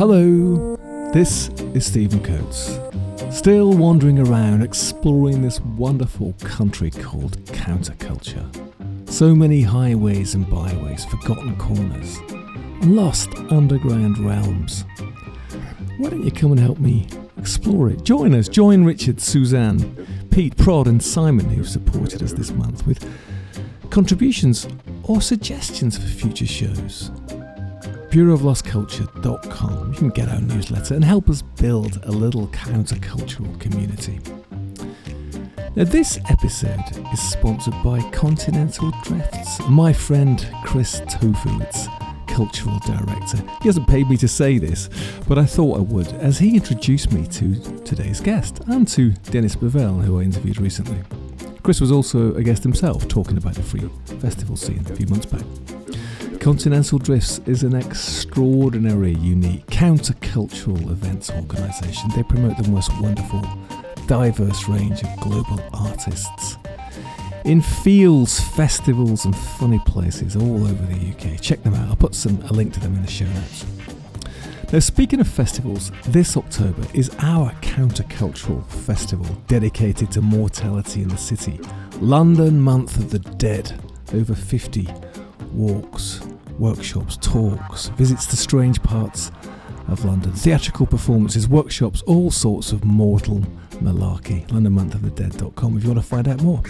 Hello, this is Stephen Coates. Still wandering around exploring this wonderful country called counterculture. So many highways and byways, forgotten corners, lost underground realms. Why don't you come and help me explore it? Join us, join Richard, Suzanne, Pete, Prod, and Simon, who've supported us this month with contributions or suggestions for future shows. BureauofLostCulture.com. You can get our newsletter and help us build a little countercultural community. Now, this episode is sponsored by Continental Drifts. My friend Chris Tofu, its cultural director. He hasn't paid me to say this, but I thought I would as he introduced me to today's guest and to Dennis Bovell, who I interviewed recently. Chris was also a guest himself, talking about the free festival scene a few months back. Continental Drifts is an extraordinary, unique, countercultural events organisation. They promote the most wonderful, diverse range of global artists in fields, festivals, and funny places all over the UK. Check them out. I'll put some a link to them in the show notes. Now, speaking of festivals, this October is our countercultural festival dedicated to mortality in the city. London Month of the Dead. Over 50 walks, workshops, talks, visits to strange parts of London, theatrical performances, workshops, all sorts of mortal malarkey. LondonMonthOfTheDead.com if you want to find out more.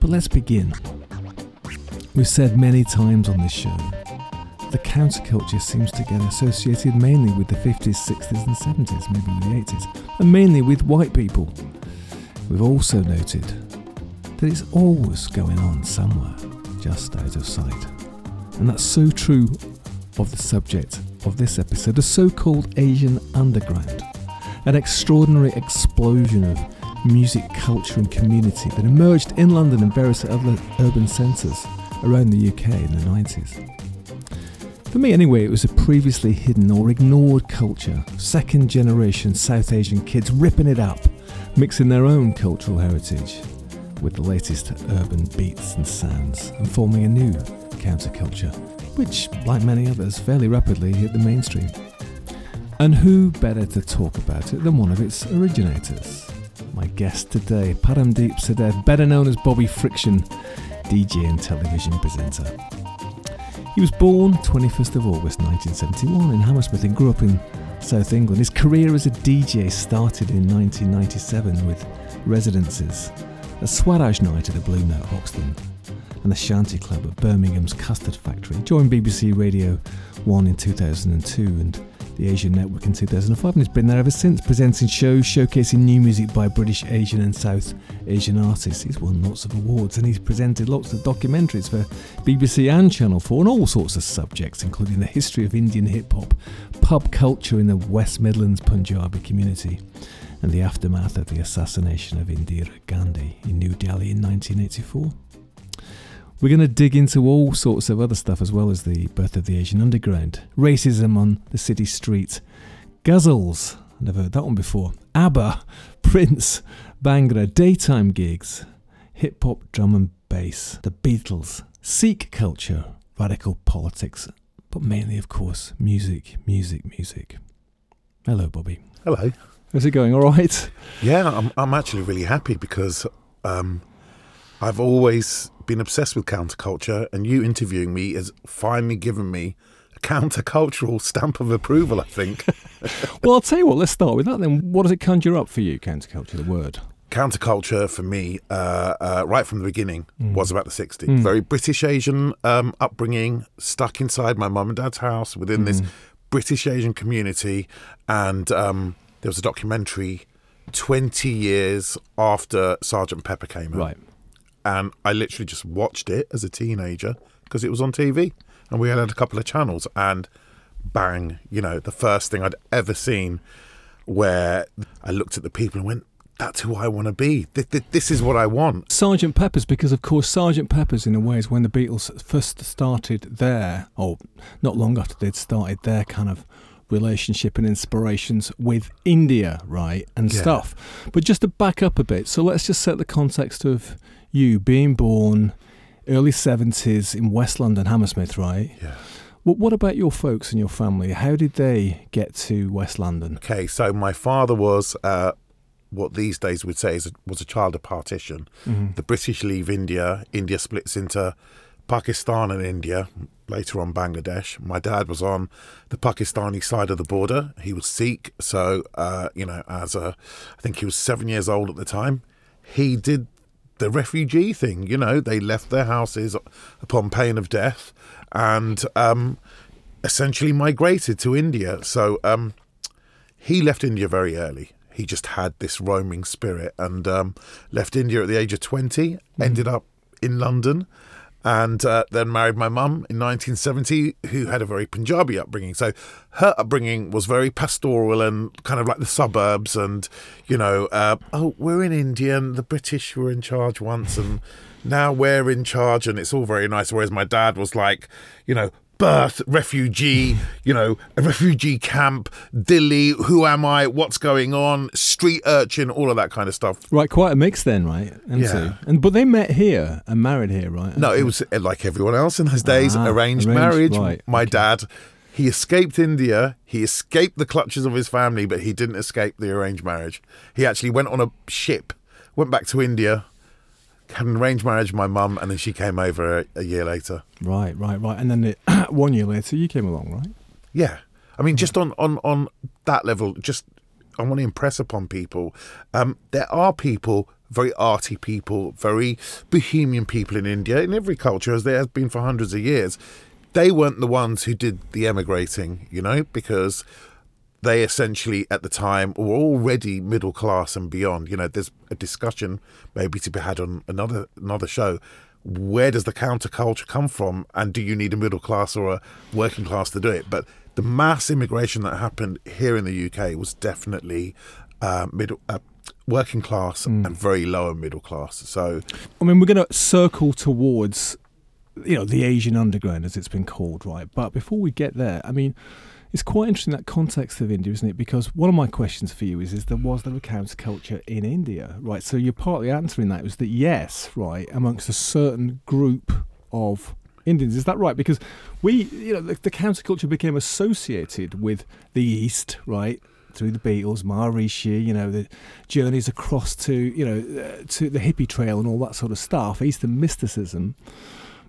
But let's begin. We've said many times on this show the counterculture seems to get associated mainly with the 50s, 60s, and 70s, maybe the 80s, and mainly with white people. We've also noted that it's always going on somewhere, just out of sight. And that's so true of the subject of this episode the so called Asian underground, an extraordinary explosion of music, culture, and community that emerged in London and various other urban centres around the UK in the 90s. For me, anyway, it was a previously hidden or ignored culture. Second generation South Asian kids ripping it up, mixing their own cultural heritage with the latest urban beats and sounds, and forming a new counterculture, which, like many others, fairly rapidly hit the mainstream. And who better to talk about it than one of its originators? My guest today, Paramdeep Sehdev, better known as Bobby Friction, DJ and television presenter. He was born 21st of August 1971 in Hammersmith and grew up in South England. His career as a DJ started in 1997 with residences at Swaraj Night at the Blue Note Hoxton and the Shanty Club at Birmingham's Custard Factory. Joined BBC Radio 1 in 2002 and the Asian Network in 2005 and he's been there ever since, presenting shows showcasing new music by British, Asian, and South Asian artists. He's won lots of awards and he's presented lots of documentaries for BBC and Channel 4 on all sorts of subjects, including the history of Indian hip hop, pub culture in the West Midlands Punjabi community, and the aftermath of the assassination of Indira Gandhi in New Delhi in 1984. We're going to dig into all sorts of other stuff as well as the birth of the Asian underground, racism on the city street, ghazals, never heard that one before, ABBA, Prince, Bhangra, daytime gigs, hip hop, drum and bass, the Beatles, Sikh culture, radical politics, but mainly, of course, music, music, music. Hello, Bobby. Hello. How's it going? All right? Yeah, I'm, I'm actually really happy because um, I've always been obsessed with counterculture, and you interviewing me has finally given me a countercultural stamp of approval, I think. well, I'll tell you what, let's start with that then. What does it conjure up for you, counterculture, the word? Counterculture for me, uh, uh, right from the beginning, mm. was about the 60s. Mm. Very British Asian um, upbringing, stuck inside my mum and dad's house within mm. this British Asian community. And um, there was a documentary 20 years after Sergeant Pepper came out. Right and I literally just watched it as a teenager because it was on TV, and we had a couple of channels, and bang, you know, the first thing I'd ever seen where I looked at the people and went, that's who I want to be. This is what I want. Sergeant Pepper's, because of course, Sergeant Pepper's, in a way, is when the Beatles first started their, or not long after they'd started their kind of relationship and inspirations with India, right, and yeah. stuff. But just to back up a bit, so let's just set the context of you being born early 70s in West London, Hammersmith, right? Yeah. Well, what about your folks and your family? How did they get to West London? Okay, so my father was uh, what these days would say is was a child of partition. Mm-hmm. The British leave India. India splits into Pakistan and India. Later on, Bangladesh. My dad was on the Pakistani side of the border. He was Sikh, so uh, you know, as a, I think he was seven years old at the time. He did the refugee thing. You know, they left their houses upon pain of death and um, essentially migrated to India. So um, he left India very early. He just had this roaming spirit and um, left India at the age of 20, ended up in London, and uh, then married my mum in 1970, who had a very Punjabi upbringing. So her upbringing was very pastoral and kind of like the suburbs, and you know, uh, oh, we're in India, and the British were in charge once, and now we're in charge, and it's all very nice. Whereas my dad was like, you know, birth, refugee, you know, a refugee camp, Dilly, who am I, what's going on, street urchin, all of that kind of stuff. Right, quite a mix then, right? And Yeah. two. And but they met here and married here, right? No, it was uh, like everyone else in those days, Ah, arranged, arranged, marriage. right, My okay. dad, he escaped India, he escaped the clutches of his family, but he didn't escape the arranged marriage. He actually went on a ship, went back to India, had an arranged marriage with my mum, and then she came over a, a year later. Right, right, right. And then it, one year later, you came along, right? Yeah. I mean, just on, on, on that level, just I want to impress upon people. Um, there are people, very arty people, very bohemian people in India, in every culture, as there has been for hundreds of years. They weren't the ones who did the emigrating, you know, because they essentially at the time were already middle class and beyond. You know, there's a discussion maybe to be had on another another show. Where does the counterculture come from, and do you need a middle class or a working class to do it? But the mass immigration that happened here in the UK was definitely uh, middle, uh, working class and very lower middle class. So I mean, we're going to circle towards, you know, the Asian underground, as it's been called, right? But before we get there, I mean, it's quite interesting that context of India, isn't it? Because one of my questions for you is: Is there was there a counterculture in India, right? So you're partly answering that was that yes, right, amongst a certain group of Indians, is that right? Because we, you know, the, the counterculture became associated with the East, right? Through the Beatles, Maharishi, you know, the journeys across to, you know, uh, to the hippie trail and all that sort of stuff, Eastern mysticism.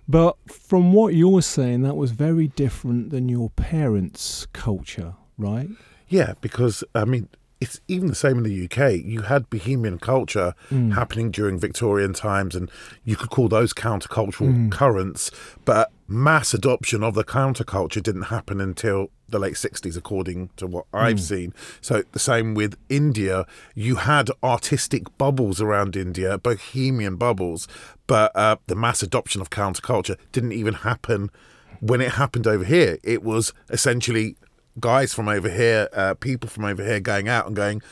But from what you're saying, that was very different than your parents' culture, right? Yeah, because I mean, it's even the same in the UK. You had bohemian culture mm. happening during Victorian times, and you could call those countercultural mm. currents. But mass adoption of the counterculture didn't happen until the late 60s, according to what I've seen. So, the same with India. You had artistic bubbles around India, bohemian bubbles, but uh, the mass adoption of counterculture didn't even happen when it happened over here. It was essentially guys from over here, uh, people from over here going out and going,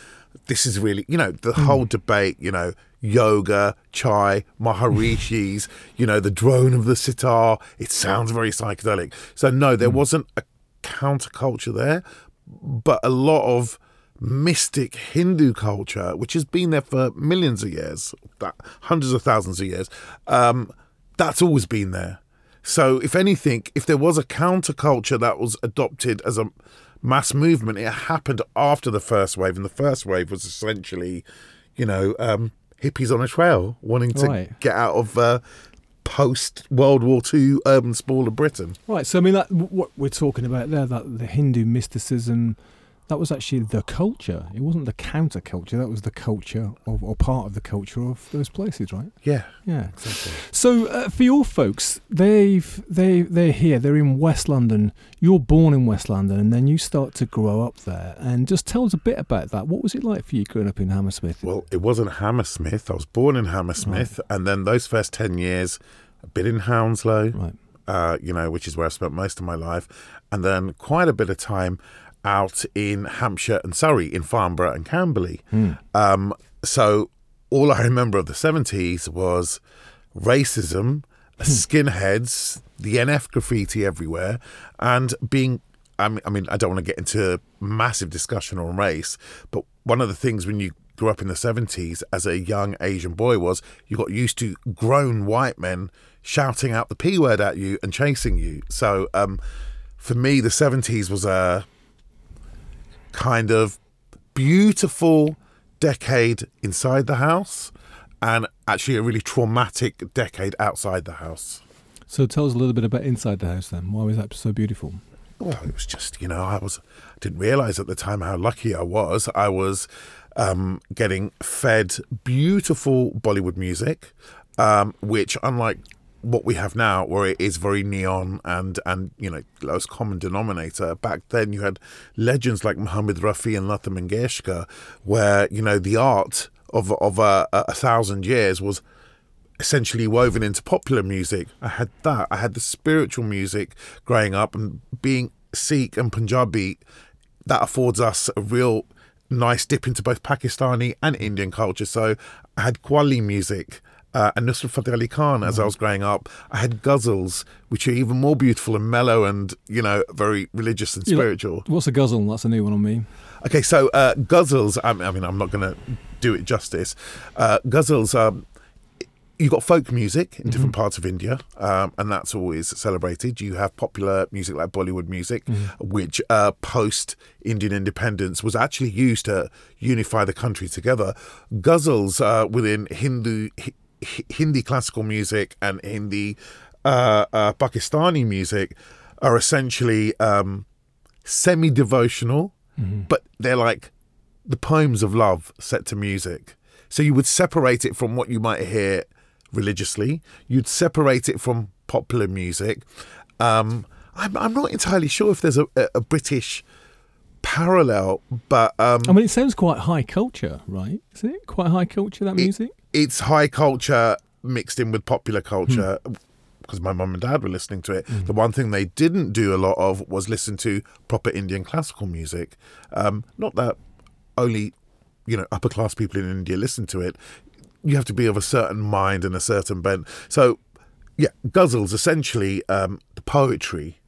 this is really, you know, the whole debate, you know, yoga, chai, Maharishis, you know, the drone of the sitar. It sounds very psychedelic. So, no, there wasn't a counterculture there, but a lot of mystic Hindu culture, which has been there for millions of years, that hundreds of thousands of years, um, that's always been there. So, if anything, if there was a counterculture that was adopted as a mass movement, it happened after the first wave, and the first wave was essentially, you know, um, hippies on a trail wanting to Right. get out of uh, post World War II urban sprawl of Britain. Right. So I mean, that what we're talking about there, that the Hindu mysticism, that was actually the culture. It wasn't the counterculture. That was the culture of, or part of the culture of those places, right? Yeah, Yeah. Exactly. So uh, for your folks, they've they they're here. They're in West London. You're born in West London, and then you start to grow up there. And just tell us a bit about that. What was it like for you growing up in Hammersmith? Well, it wasn't Hammersmith. I was born in Hammersmith, and then those first 10 years, a bit in Hounslow, Right. uh, you know, which is where I spent most of my life, and then quite a bit of time out in Hampshire and Surrey, in Farnborough and Camberley. Um, so all I remember of the 70s was racism, skinheads, the NF graffiti everywhere, and being. I mean, I mean, I don't want to get into massive discussion on race, but one of the things when you grew up in the 70s as a young Asian boy was you got used to grown white men shouting out the P word at you and chasing you. So, um, for me, the 70s was a kind of beautiful decade inside the house and actually a really traumatic decade outside the house. So tell us a little bit about inside the house then. Why was that so beautiful? Well, it was just, you know, I was didn't realize at the time how lucky I was. I was um, getting fed beautiful Bollywood music, um, which, unlike what we have now, where it is very neon and and you know lowest common denominator. Back then, you had legends like Muhammad Rafi and Lata Mangeshkar, where you know the art of of a, a thousand years was essentially woven into popular music. I had that. I had the spiritual music growing up and being Sikh and Punjabi. That affords us a real nice dip into both Pakistani and Indian culture. So I had Qawwali music. Uh, and Nusrat Fateh Ali Khan as I was growing up. I had ghazals, which are even more beautiful and mellow and, you know, very religious and spiritual. Like, what's a ghazal? That's a new one on me. Okay, so uh, ghazals, I mean, I'm not going to do it justice. Uh, ghazals, um, you've got folk music in different mm-hmm. parts of India, um, and that's always celebrated. You have popular music like Bollywood music, mm-hmm. which uh, post Indian independence was actually used to unify the country together. Ghazals uh, within Hindu Hindi classical music and Hindi uh, uh, Pakistani music are essentially um, semi devotional, mm-hmm. but they're like the poems of love set to music. So you would separate it from what you might hear religiously, you'd separate it from popular music. Um, I'm, I'm not entirely sure if there's a, a British parallel, but um, I mean, it sounds quite high culture, right? Is it quite high culture that music? It's high culture mixed in with popular culture. Mm. Because my mum and dad were listening to it. Mm. The one thing they didn't do a lot of was listen to proper Indian classical music. Um, not that only, you know, upper class people in India listen to it. You have to be of a certain mind and a certain bent. So, yeah, ghazals essentially um, the poetry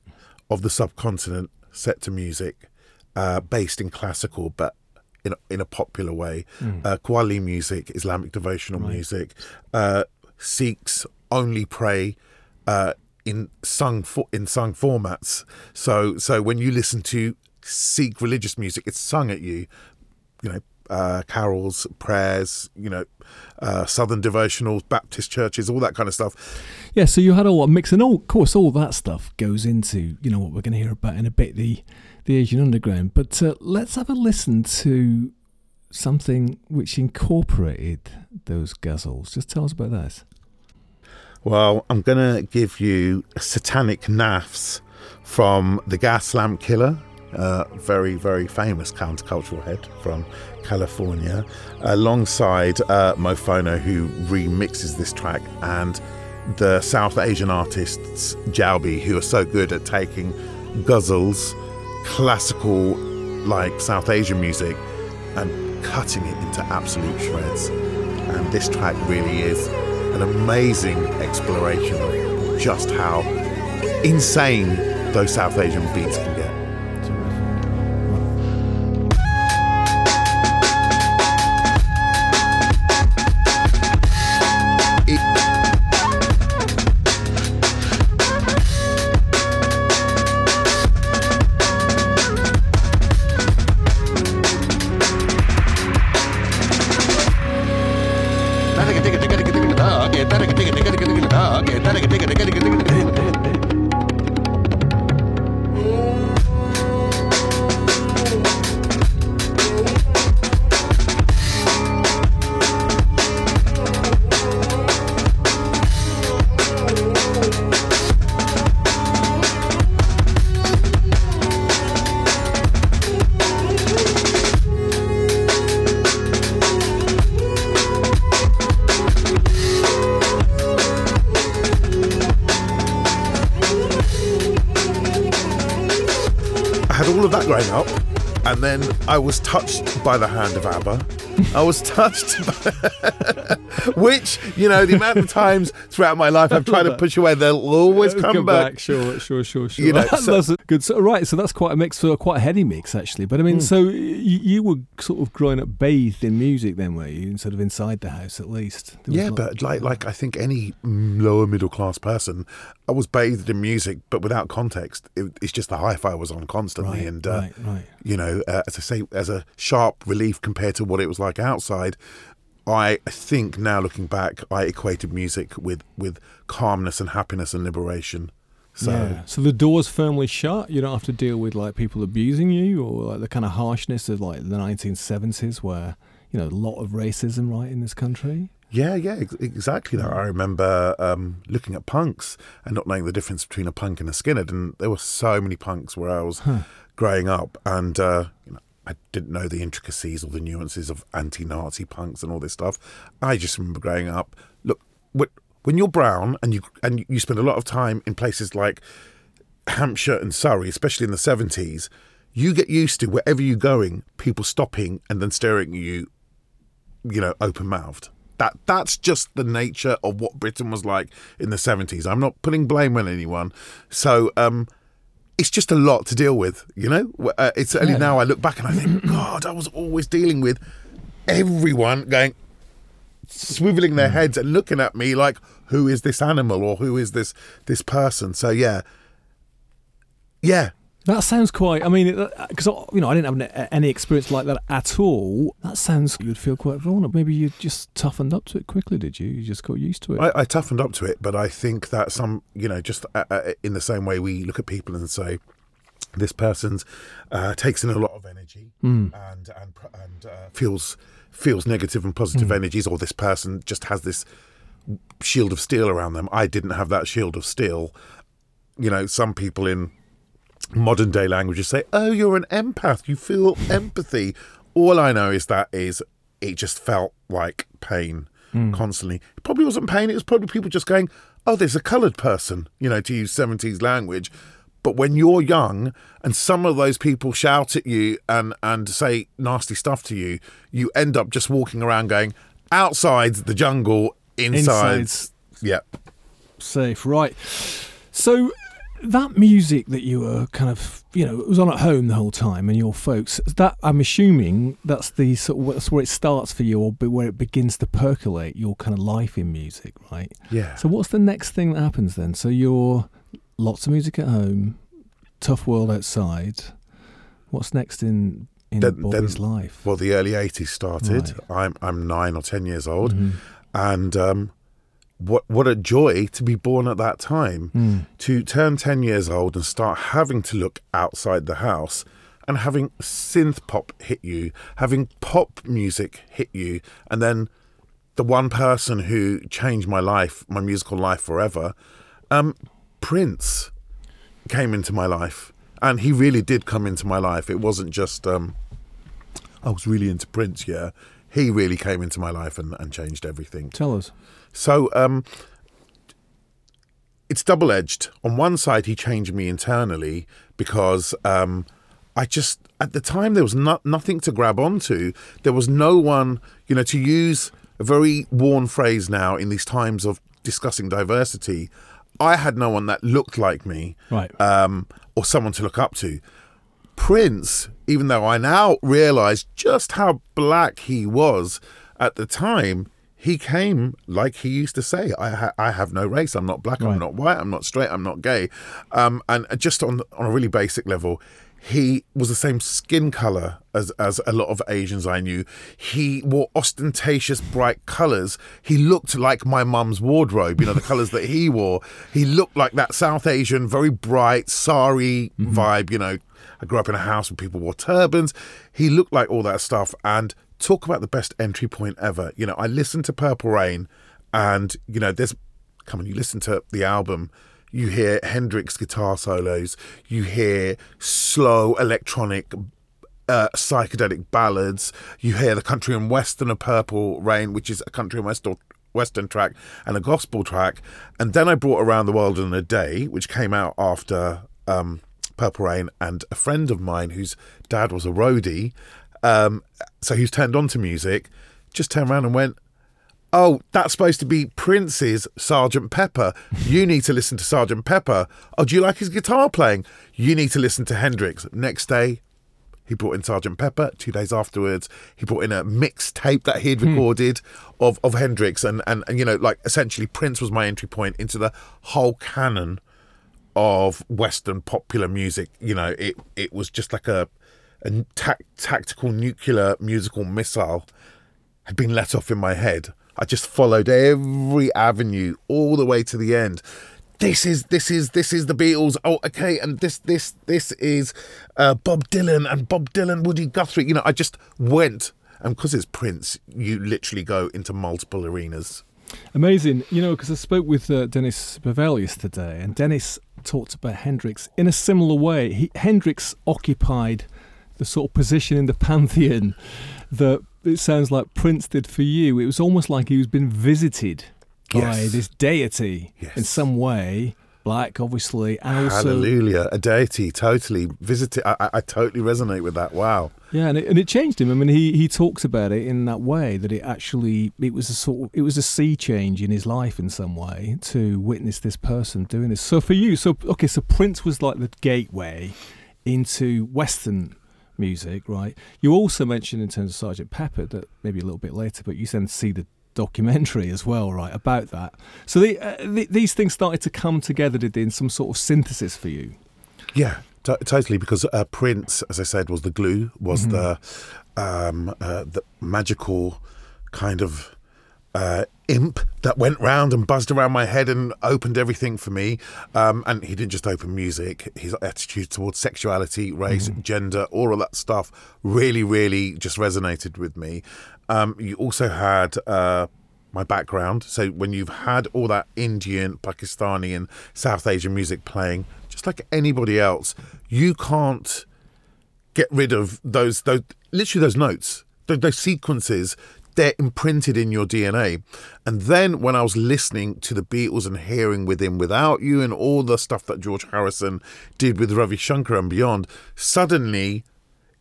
of the subcontinent set to music, uh, based in classical but in a, in a popular way. Mm. Uh, Qawwali music, Islamic devotional right. music, uh, Sikhs only pray uh, in sung for, in sung formats. So so when you listen to Sikh religious music, it's sung at you. You know, uh, carols, prayers, you know, uh, Southern devotionals, Baptist churches, all that kind of stuff. Yeah, so you had all a mix, and all, of course, all that stuff goes into you know what we're going to hear about in a bit the the Asian Underground. But uh, let's have a listen to something which incorporated those ghazals. Just tell us about that. Well, I'm going to give you Satanic Nafs from the Gaslamp Killer, a very, very famous countercultural head from California, alongside uh, Mofono, who remixes this track, and the South Asian artists Jalbi, who are so good at taking ghazals classical, like South Asian music, and cutting it into absolute shreds. And this track really is an amazing exploration of just how insane those South Asian beats can get. I pulled that grain up and then I was touched by the hand of ABBA I was touched. Which, you know, the amount of times throughout my life I've tried to push away, they'll always come, come back. back. Sure, sure, sure, sure. You know, that's so- a good. So, right, so that's quite a mix, so quite a heady mix actually. But I mean, so y- you were sort of growing up bathed in music, then were you? Sort of inside the house, at least. Yeah, like- but like like I think any mm, lower middle class person, I was bathed in music, but without context. It, it's just the hi-fi was on constantly, right, and uh, right, right. you know, uh, as I say, as a sharp relief compared to what it was like outside. I think now looking back, I equated music with with calmness and happiness and liberation. So yeah. So the door's firmly shut. You don't have to deal with like people abusing you or like the kind of harshness of like the 1970s, where you know a lot of racism right in this country. Yeah, yeah, ex- exactly that. I remember um, looking at punks and not knowing the difference between a punk and a skinhead, and there were so many punks where I was growing up, and uh, you know, I didn't know the intricacies or the nuances of anti-Nazi punks and all this stuff. I just remember growing up. Look, when you're brown and you and you spend a lot of time in places like Hampshire and Surrey, especially in the seventies, you get used to wherever you're going, people stopping and then staring at you you know, open mouthed. That that's just the nature of what Britain was like in the seventies. I'm not putting blame on anyone. So um, it's just a lot to deal with. You know, uh, it's only Yeah. now I look back and I think, God, I was always dealing with everyone going swiveling their heads and looking at me like, who is this animal or who is this this person? So yeah, yeah, That sounds quite. I mean, because you know, I didn't have any- experience like that at all. That sounds you'd feel quite vulnerable. Maybe you just toughened up to it quickly, did you? You just got used to it. I, I toughened up to it, but I think that some, you know, just uh, uh, in the same way we look at people and say, this person's uh, takes in a lot of energy and and and uh, feels feels negative and positive energies, or this person just has this shield of steel around them. I didn't have that shield of steel. You know, some people in modern day languages say, "Oh, you're an empath. You feel empathy." All I know is that is it just felt like pain hmm. constantly. It probably wasn't pain. It was probably people just going, "Oh, there's a coloured person," you know, to use seventies language. But when you're young and some of those people shout at you and and say nasty stuff to you, you end up just walking around going, outside the jungle, inside. Inside's- yeah." Safe, right? So that music that you were kind of, you know, it was on at home the whole time, and your folks. That I'm assuming that's the sort of that's where it starts for you, or where it begins to percolate your kind of life in music, right? Yeah. So what's the next thing that happens then? So you're lots of music at home, tough world outside. What's next in in Then- Bobby's then- life? Well, the early '80s started. I'm I'm nine or ten years old, Mhm. and um, what what a joy to be born at that time. Mm. To turn ten years old and start having to look outside the house, and having synth pop hit you, having pop music hit you, and then the one person who changed my life, my musical life forever, um, Prince, came into my life, and he really did come into my life. It wasn't just. Um, I was really into Prince, yeah. He really came into my life and, and changed everything. Tell us. So um, it's double edged. On one side, he changed me internally because um, I just, at the time, there was not, nothing to grab onto. There was no one, you know, to use a very worn phrase now in these times of discussing diversity. I had no one that looked like me Right. um, or someone to look up to. Prince, even though I now realize just how black he was at the time, he came like he used to say, "I ha- I have no race. I'm not black. Right. I'm not white. I'm not straight. I'm not gay." Um, and just on on a really basic level, he was the same skin color as as a lot of Asians I knew. He wore ostentatious bright colors. He looked like my mum's wardrobe. You know the colors that he wore. He looked like that South Asian, very bright sari vibe. You know, I grew up in a house where people wore turbans. He looked like all that stuff. And talk about the best entry point ever. You know, I listened to Purple Rain, and you know, there's come on, you listen to the album. You hear Hendrix guitar solos. You hear slow electronic uh, psychedelic ballads. You hear the country and western of Purple Rain, which is a country and western western track and a gospel track. And then I brought Around the World in a Day, which came out after um, Purple Rain. And a friend of mine whose dad was a roadie Um, so he's turned on to music, just turned around and went, Oh, that's supposed to be Prince's Sergeant Pepper. You need to listen to Sergeant Pepper. Oh, do you like his guitar playing? You need to listen to Hendrix. Next day, he brought in Sergeant Pepper. Two days afterwards, he brought in a mixtape that he had recorded of, of Hendrix. And, and, and, you know, like essentially, Prince was my entry point into the whole canon of Western popular music. You know, it, it was just like a, a ta- tactical nuclear musical missile had been let off in my head. I just followed every avenue all the way to the end. This is this is this is the Beatles. Oh, okay, and this this this is uh, Bob Dylan and Bob Dylan, Woody Guthrie. You know, I just went, and because it's Prince, you literally go into multiple arenas. Amazing, you know, because I spoke with uh, Dennis Bovell yesterday, and Dennis talked about Hendrix in a similar way. He, Hendrix occupied the sort of position in the pantheon that it sounds like Prince did for you. It was almost like he was been visited by Yes. this deity in some way, black, obviously, and also Hallelujah, a deity, totally visited. I, I, I totally resonate with that. Wow. yeah, and it, and it changed him. I mean, he he talks about it in that way that it actually it was a sort of it was a sea change in his life in some way to witness this person doing this. So for you, so okay, so Prince was like the gateway into Western music, right? You also mentioned in terms of Sergeant Pepper that maybe a little bit later, but you then see the documentary as well, right, about that. So the, uh, the, these things started to come together, did they, in some sort of synthesis for you? Yeah, t- totally. Because uh, Prince, as I said, was the glue, was the um, uh, the magical kind of uh, imp that went round and buzzed around my head and opened everything for me. Um, and he didn't just open music; his attitude towards sexuality, race, gender, all of that stuff really, really just resonated with me. Um, you also had. Uh, my background. So when you've had all that Indian, Pakistani, and South Asian music playing, just like anybody else, you can't get rid of those those literally those notes, those, those sequences. They're imprinted in your DNA. And then when I was listening to the Beatles and hearing Within Without You and all the stuff that George Harrison did with Ravi Shankar and beyond, suddenly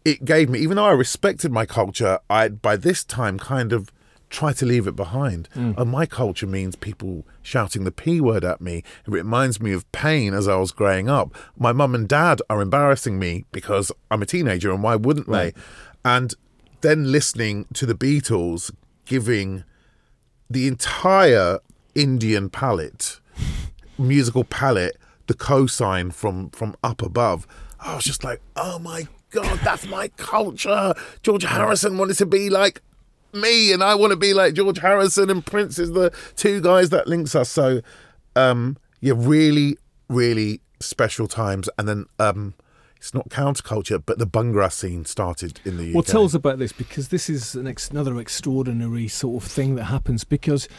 it gave me, even though I respected my culture, I by this time kind of try to leave it behind. Mm. And my culture means people shouting the P word at me. It reminds me of pain as I was growing up. My mum and dad are embarrassing me because I'm a teenager, and why wouldn't they? And then listening to the Beatles giving the entire Indian palette, musical palette, the cosign from from up above. I was just like, oh my god, that's my culture. George Harrison wanted to be like me, and I want to be like George Harrison, and Prince is the two guys that links us. So, um, yeah, really, really special times. And then um, it's not counterculture, but the Bhangra scene started in the UK. Well, tell us about this because this is an ex- another extraordinary sort of thing that happens. Because,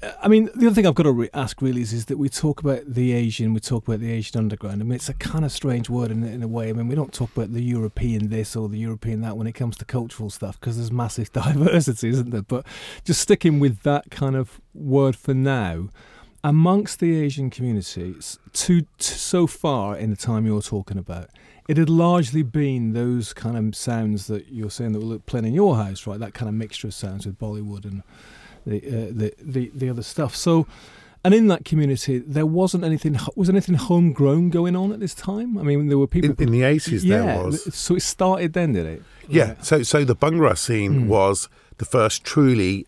uh, I mean, the other thing I've got to re- ask really is, is that we talk about the Asian, we talk about the Asian underground. I mean, it's a kind of strange word in, in a way. I mean, we don't talk about the European this or the European that when it comes to cultural stuff because there's massive diversity, isn't there? But just sticking with that kind of word for now. Amongst the Asian communities, to, to so far in the time you're talking about, it had largely been those kind of sounds that you're saying that were playing in your house, right? That kind of mixture of sounds with Bollywood and the uh, the, the the other stuff. So, and in that community, there wasn't anything. Was anything homegrown going on at this time? I mean, there were people in, in the eighties. yeah, there was. So it started then, did it? Yeah. So so the Bhangra scene was the first truly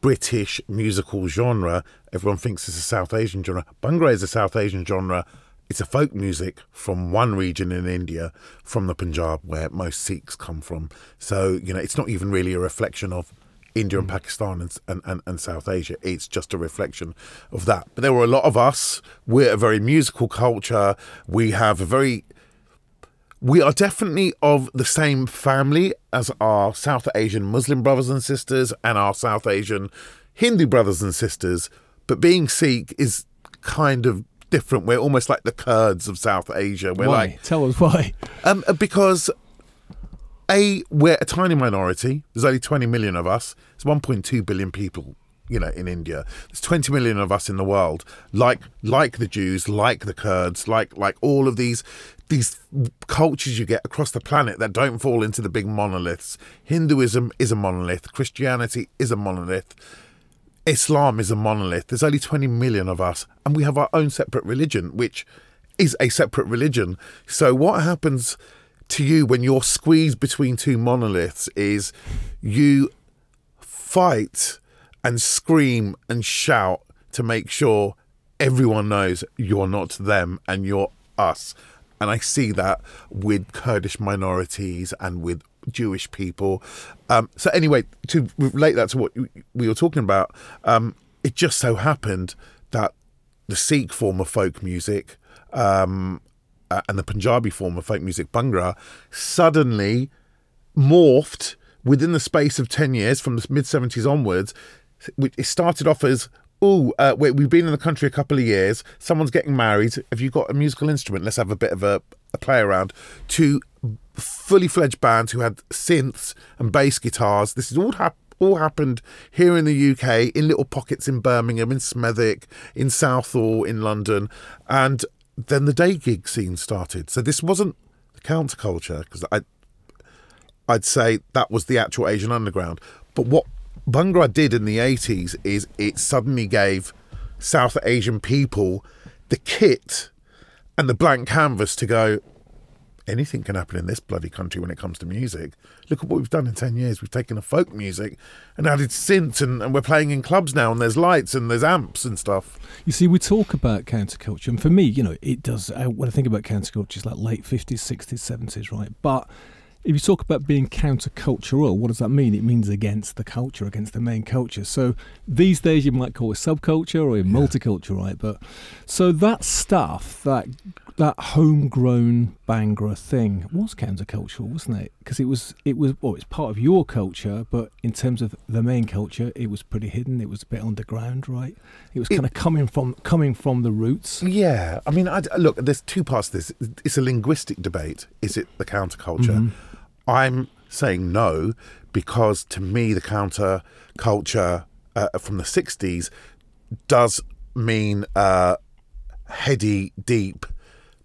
British musical genre. Everyone thinks it's a South Asian genre. Bhangra is a South Asian genre. It's a folk music from one region in India, from the Punjab, where most Sikhs come from. So you know, it's not even really a reflection of India and mm. Pakistan and, and, and, and South Asia. It's just a reflection of that. But there were a lot of us. We're a very musical culture. We have a very we are definitely of the same family as our South Asian Muslim brothers and sisters and our South Asian Hindu brothers and sisters. But being Sikh is kind of different. We're almost like the Kurds of South Asia. We're why? like Tell us why. um, because a we're a tiny minority. There's only 20 million of us. There's 1.2 billion people you know, in India. There's 20 million of us in the world, like like the Jews, like the Kurds, like like all of these these cultures you get across the planet that don't fall into the big monoliths. Hinduism is a monolith. Christianity is a monolith. Islam is a monolith. There's only 20 million of us, and we have our own separate religion, which is a separate religion. So, what happens to you when you're squeezed between two monoliths is you fight and scream and shout to make sure everyone knows you're not them and you're us. And I see that with Kurdish minorities and with Jewish people. Um, so, anyway, to relate that to what we were talking about, um, it just so happened that the Sikh form of folk music um, uh, and the Punjabi form of folk music, Bhangra, suddenly morphed within the space of 10 years from the mid 70s onwards. It started off as oh, uh, we've been in the country a couple of years. Someone's getting married. Have you got a musical instrument? Let's have a bit of a, a play around. To fully fledged bands who had synths and bass guitars. This is all all happened here in the UK, in little pockets in Birmingham, in Smethwick, in Southall, in London, and then the day gig scene started. So this wasn't the counterculture because I, I'd say that was the actual Asian underground. But what Bhangra did in the 80s is it suddenly gave South Asian people the kit and the blank canvas to go, anything can happen in this bloody country when it comes to music. Look at what we've done in 10 years. We've taken a folk music and added synth, and, and we're playing in clubs now, and there's lights and there's amps and stuff. You see, we talk about counterculture, and for me, you know, it does. Uh, when I think about counterculture, it's like late 50s, 60s, 70s, right? But if you talk about being countercultural, what does that mean? It means against the culture, against the main culture. So these days you might call it subculture or yeah. multiculture, right? But so that stuff, that that homegrown Bhangra thing was countercultural, wasn't it? Because it was it was well, it's part of your culture, but in terms of the main culture, it was pretty hidden. It was a bit underground, right? It was kind of coming from coming from the roots. Yeah, I mean, I, look, there's two parts to this. It's a linguistic debate. Is it the counterculture? Mm-hmm I'm saying no because to me, the counter culture uh, from the 60s does mean uh, heady, deep,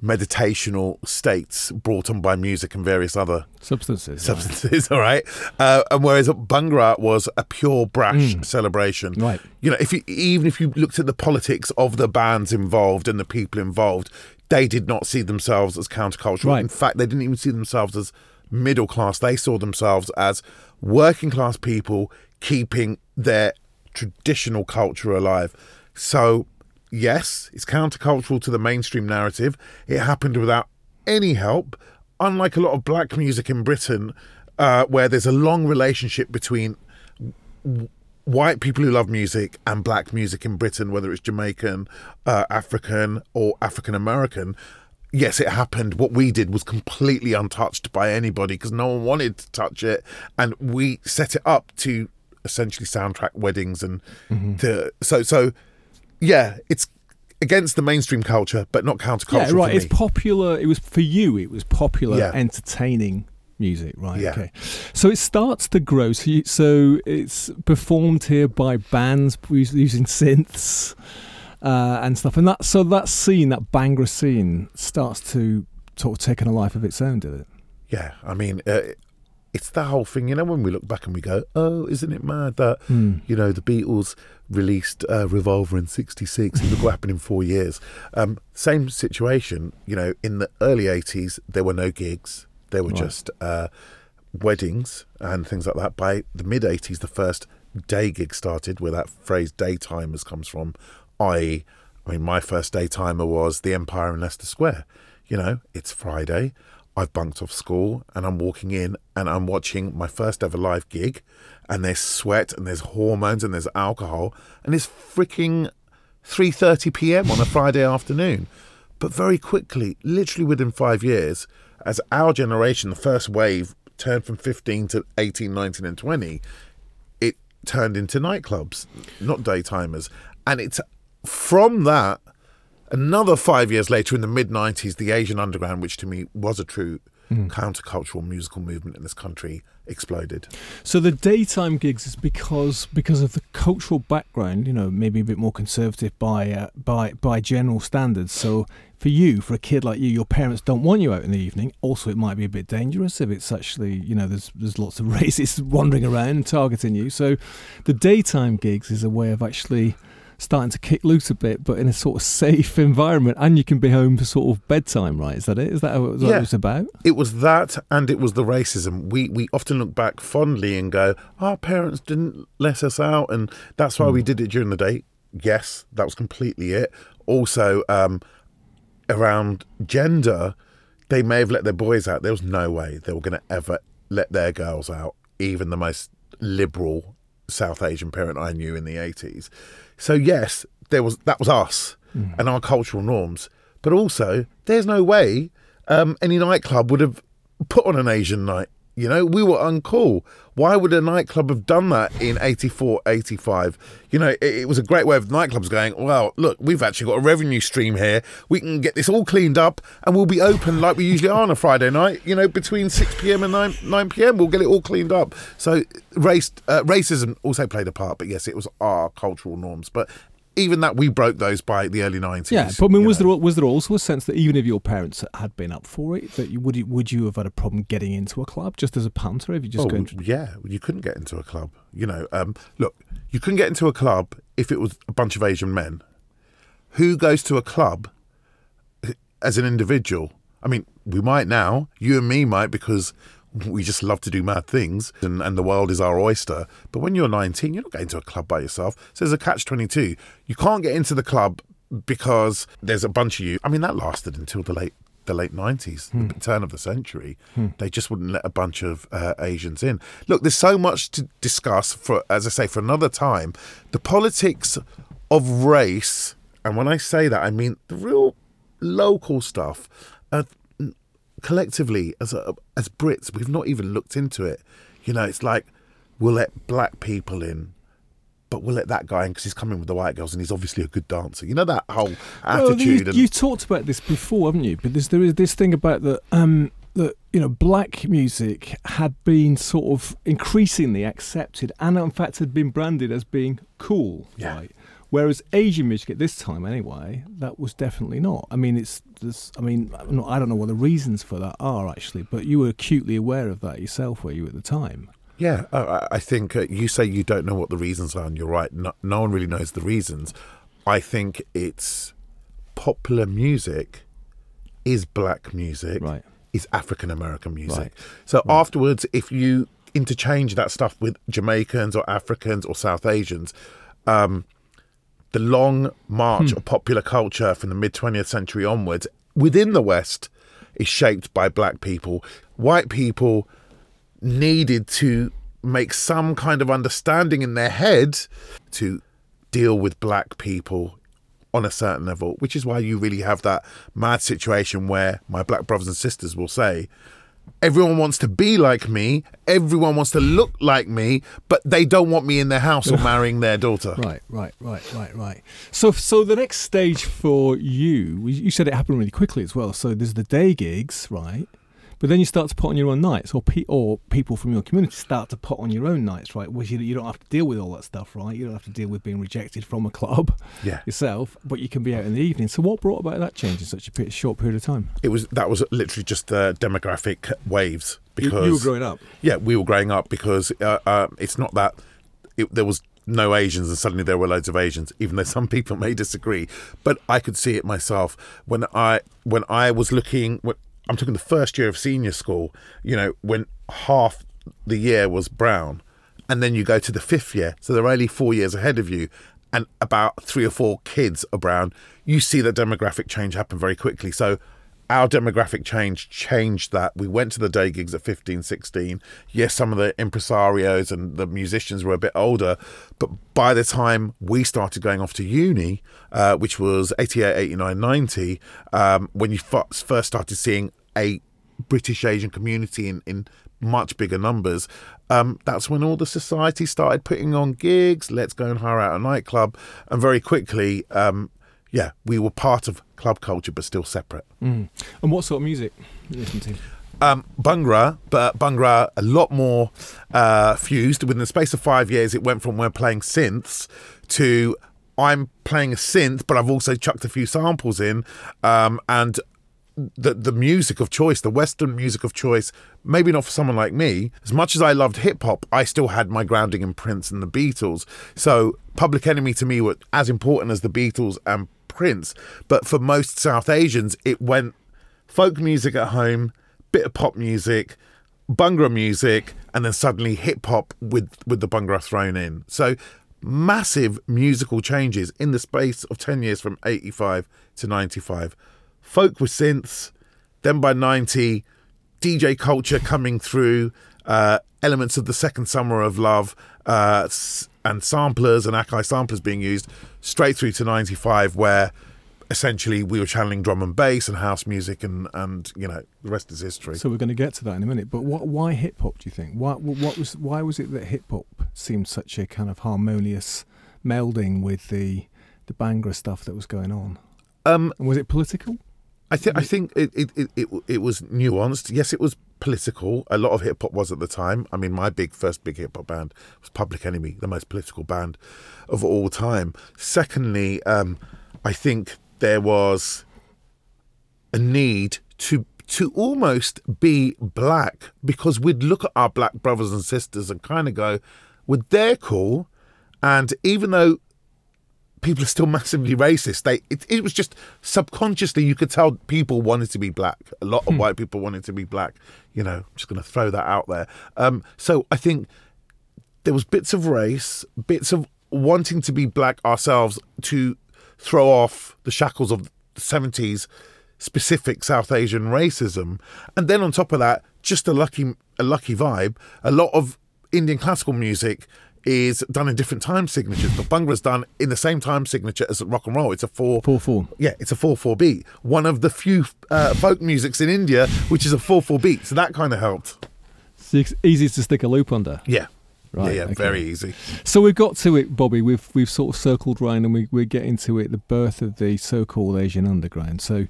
meditational states brought on by music and various other substances. Substances, right. all right. Uh, and whereas Bhangra was a pure brash mm. celebration, right? You know, if you even if you looked at the politics of the bands involved and the people involved, they did not see themselves as countercultural. Right. In fact, they didn't even see themselves as middle class. They saw themselves as working class people keeping their traditional culture alive. So, yes, it's countercultural to the mainstream narrative. It happened without any help, unlike a lot of black music in Britain, uh, where there's a long relationship between white people who love music and black music in Britain, whether it's Jamaican, uh, African, or African American yes, it happened. What we did was completely untouched by anybody because no one wanted to touch it, and we set it up to essentially soundtrack weddings and mm-hmm. to so so. Yeah, it's against the mainstream culture, but not counterculture. Yeah, right. It's popular. It was for you. It was popular, yeah. entertaining music, right? Yeah. Okay. So it starts to grow. So, you, so it's performed here by bands using synths uh, and stuff. And that so that scene, that Bhangra scene, starts to sort of take on a life of its own, did it? Yeah, I mean, uh, it's the whole thing. You know, when we look back and we go, "Oh, isn't it mad that mm. you know the Beatles released uh, Revolver in '66 and look what happened in four years." Um, same situation. You know, in the early '80s, there were no gigs. There were right. just uh, weddings and things like that. By the mid '80s, the first day gig started, where that phrase "daytimers" comes from, I, I mean, my first daytimer was the Empire in Leicester Square. You know, it's Friday. I've bunked off school and I'm walking in and I'm watching my first ever live gig. And there's sweat and there's hormones and there's alcohol and it's freaking 3:30 p.m. on a Friday afternoon. But very quickly, literally within five years, as our generation, the first wave turned from 15 to 18, 19, and 20, it turned into nightclubs, not daytimers. And it's from that, another five years later, in the mid 90s, the Asian Underground, which to me was a true mm. countercultural musical movement in this country exploded. So the daytime gigs is because because of the cultural background, you know, maybe a bit more conservative by uh, by by general standards. So for you, for a kid like you, your parents don't want you out in the evening. Also, it might be a bit dangerous if it's actually, you know, there's there's lots of racists wandering around targeting you. So the daytime gigs is a way of actually starting to kick loose a bit, but in a sort of safe environment, and you can be home for sort of bedtime, right? Is that it? Is that what, yeah. it was about? It was that, and it was the racism. We we often look back fondly and go, "Our parents didn't let us out, and that's why mm. we hmm. did it during the day." Yes, that was completely it. Also, um, around gender, they may have let their boys out. There was no way they were going to ever let their girls out, even the most liberal South Asian parent I knew in the 80s. So yes, there was that was us mm. and our cultural norms, but also there's no way um, any nightclub would have put on an Asian night. You know, we were uncool. Why would a nightclub have done that in 84, 85? You know, it, it, was a great way of nightclubs going, well, look, we've actually got a revenue stream here. We can get this all cleaned up and we'll be open like we usually are on a Friday night, you know, between 6 p.m. and 9, 9 p.m. We'll get it all cleaned up. So race, uh, racism also played a part, but yes, it was our cultural norms. But even that we broke those by the early nineties. Yeah, but I mean, was know. there was there also a sense that even if your parents had been up for it, that you would you, would you have had a problem getting into a club just as a punter if you just oh, into... yeah, you couldn't get into a club. You know, um, look, you couldn't get into a club if it was a bunch of Asian men. Who goes to a club as an individual? I mean, we might now. You and me might because we just love to do mad things and, and the world is our oyster. But when you're 19, you're not going to a club by yourself. So there's a catch 22. You can't get into the club because there's a bunch of you. I mean, that lasted until the late the late 90s, hmm. the turn of the century. Hmm. They just wouldn't let a bunch of uh, Asians in. Look, there's so much to discuss for, as I say, for another time. The politics of race, and when I say that, I mean the real local stuff. Uh, collectively as a, as Brits, we've not even looked into it. You know, it's like we'll let black people in, but we'll let that guy in because he's coming with the white girls and he's obviously a good dancer. You know that whole attitude. Well, you, you, talked about this before, haven't you? But there's, there is this thing about the um, that you know black music had been sort of increasingly accepted and in fact had been branded as being cool. Yeah. Right? Whereas Asian music at this time, anyway, that was definitely not. I mean, it's this. I mean, I don't know what the reasons for that are actually, but you were acutely aware of that yourself, were you at the time? Yeah, I think uh, you say you don't know what the reasons are, and you're right. No, no one really knows the reasons. I think it's popular music is black music, right. is African American music. Right. So right. afterwards, if you interchange that stuff with Jamaicans or Africans or South Asians, um, the long march hmm. of popular culture from the mid 20th century onwards within the West is shaped by black people. White people needed to make some kind of understanding in their head to deal with black people on a certain level, which is why you really have that mad situation where my black brothers and sisters will say, everyone wants to be like me, everyone wants to look like me, but they don't want me in their house or marrying their daughter. Right, right, right, right, right. So, so the next stage for you, you said it happened really quickly as well. So there's the day gigs, right? But then you start to put on your own nights, or pe- or people from your community start to put on your own nights, right? Which you, you don't have to deal with all that stuff, right? You don't have to deal with being rejected from a club yeah. yourself, but you can be out in the evening. So what brought about that change in such a short period of time? It was that was literally just the demographic waves because you, you were growing up. Yeah, we were growing up because uh, uh, it's not that it, there was no Asians and suddenly there were loads of Asians, even though some people may disagree. But I could see it myself when I when I was looking. I'm talking the first year of senior school, you know, when half the year was brown, and then you go to the fifth year, so they're only four years ahead of you, and about three or four kids are brown, you see the demographic change happen very quickly. So our demographic change changed that. We went to the day gigs at 15, 16. Yes, some of the impresarios and the musicians were a bit older, but by the time we started going off to uni, uh, which was 88, 89, 90, um, when you first started seeing a British Asian community in, in much bigger numbers, um, that's when all the society started putting on gigs. Let's go and hire out a nightclub. And very quickly, um, yeah, we were part of club culture, but still separate. Mm. And what sort of music you listen to? um, Bhangra, but Bhangra a lot more uh, fused. Within the space of five years, it went from we're playing synths to I'm playing a synth, but I've also chucked a few samples in, um, and the the music of choice, the Western music of choice, maybe not for someone like me. As much as I loved hip hop, I still had my grounding in Prince and the Beatles. So Public Enemy to me were as important as the Beatles and Prince. But for most South Asians, it went folk music at home, bit of pop music, Bhangra music, and then suddenly hip hop with with the Bhangra thrown in. So massive musical changes in the space of 10 years from 85 to 95 folk with synths. Then by 90, DJ culture coming through, uh, elements of the second summer of love, uh, and samplers and Akai samplers being used straight through to 95, where essentially we were channeling drum and bass and house music, and, and you know, the rest is history. So we're going to get to that in a minute. But what, why hip hop, do you think? Why, what was, why was it that hip hop seemed such a kind of harmonious melding with the, the Bhangra stuff that was going on? Um, was it political? I think I think it, it, it, it, it was nuanced. Yes, it was political. A lot of hip hop was at the time. I mean, my big first big hip hop band was Public Enemy, the most political band of all time. Secondly, um, I think there was a need to to almost be black because we'd look at our black brothers and sisters and kind of go, "Well, they're cool," and even though people are still massively racist. They it, it was just subconsciously you could tell people wanted to be black. A lot of hmm. white people wanted to be black. You know, I'm just going to throw that out there. Um, so I think there was bits of race, bits of wanting to be black ourselves to throw off the shackles of the 70s specific South Asian racism, and then on top of that, just a lucky a lucky vibe. A lot of Indian classical music is done in different time signatures, but Bhangra's done in the same time signature as rock and roll. It's a four four four. Yeah, it's a four four beat. One of the few uh, folk musics in India which is a four four beat. So that kind of helped. It's easy to stick a loop under. Yeah. Right, yeah, yeah okay. very easy. So we've got to it, Bobby. We've we've sort of circled round, and we we're getting to it. The birth of the so-called Asian underground. So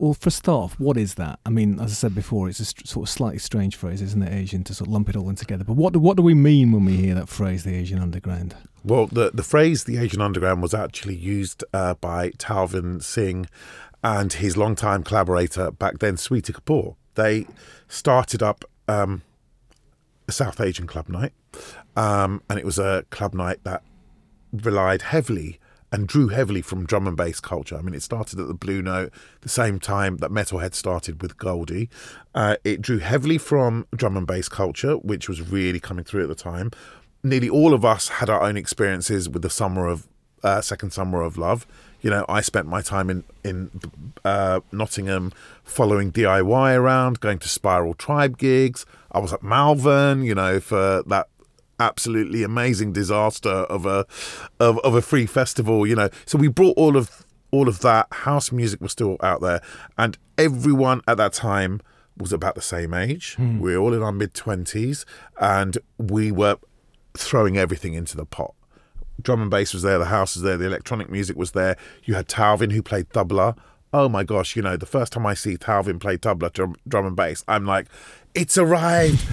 well, for start what is that? I mean, as I said before, it's a st- sort of slightly strange phrase, isn't it, Asian, to sort of lump it all in together. But what do, what do we mean when we hear that phrase, the Asian underground? Well, the, the phrase, the Asian underground, was actually used uh, by Talvin Singh and his longtime collaborator back then, Sweety Kapoor. They started up um, a South Asian club night, um, and it was a club night that relied heavily and drew heavily from drum and bass culture. I mean, it started at the Blue Note, the same time that Metalhead started with Goldie. Uh, it drew heavily from drum and bass culture, which was really coming through at the time. Nearly all of us had our own experiences with the summer of uh, second summer of love. You know, I spent my time in in uh, Nottingham following DIY around, going to Spiral Tribe gigs. I was at Malvern, you know, for that absolutely amazing disaster of a of, of a free festival you know. So we brought all of all of that house music was still out there and everyone at that time was about the same age. Hmm. we were all in our mid 20s and we were throwing everything into the pot. Drum and bass was there the house was there the electronic music was there. You had Talvin who played tabla. Oh my gosh, you know, the first time I see Talvin play tabla, drum, drum and bass, I'm like, it's arrived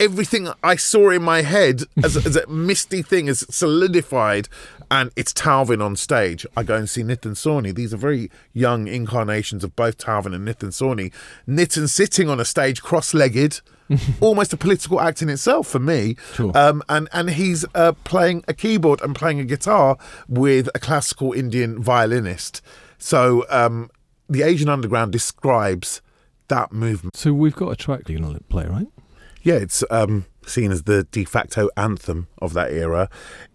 everything I saw in my head as, as a misty thing is solidified and it's Talvin on stage. I go and see Nitin Sawhney. These are very young incarnations of both Talvin and Nitin Sawhney. Nitin sitting on a stage cross-legged, almost a political act in itself for me. Sure. Um, and and he's uh, playing a keyboard and playing a guitar with a classical Indian violinist. So um, the Asian Underground describes that movement. So we've got a track you're going to play, right? Yeah, it's um, seen as the de facto anthem of that era.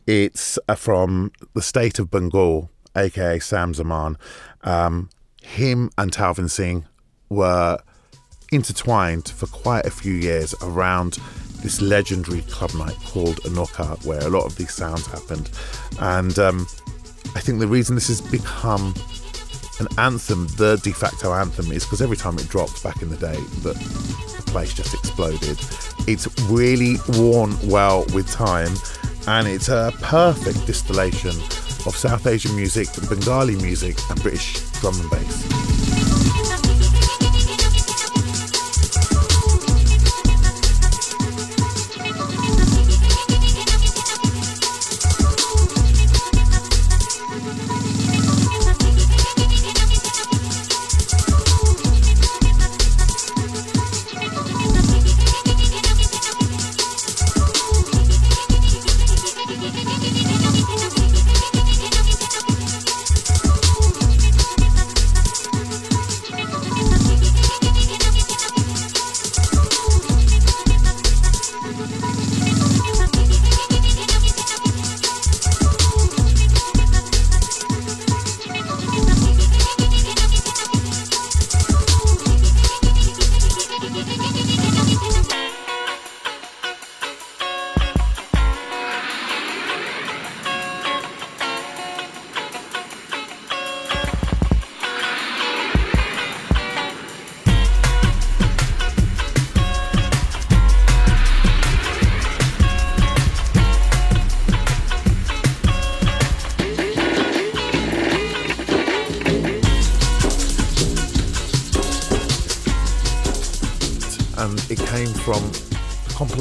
It's uh, from the state of Bengal, aka Sam Zaman. Um, him and Talvin Singh were intertwined for quite a few years around this legendary club night called Anokha, where a lot of these sounds happened. And um, I think the reason this has become an anthem, the de facto anthem, is because every time it dropped back in the day, the place just exploded. It's really worn well with time, and it's a perfect distillation of South Asian music, Bengali music, and British drum and bass.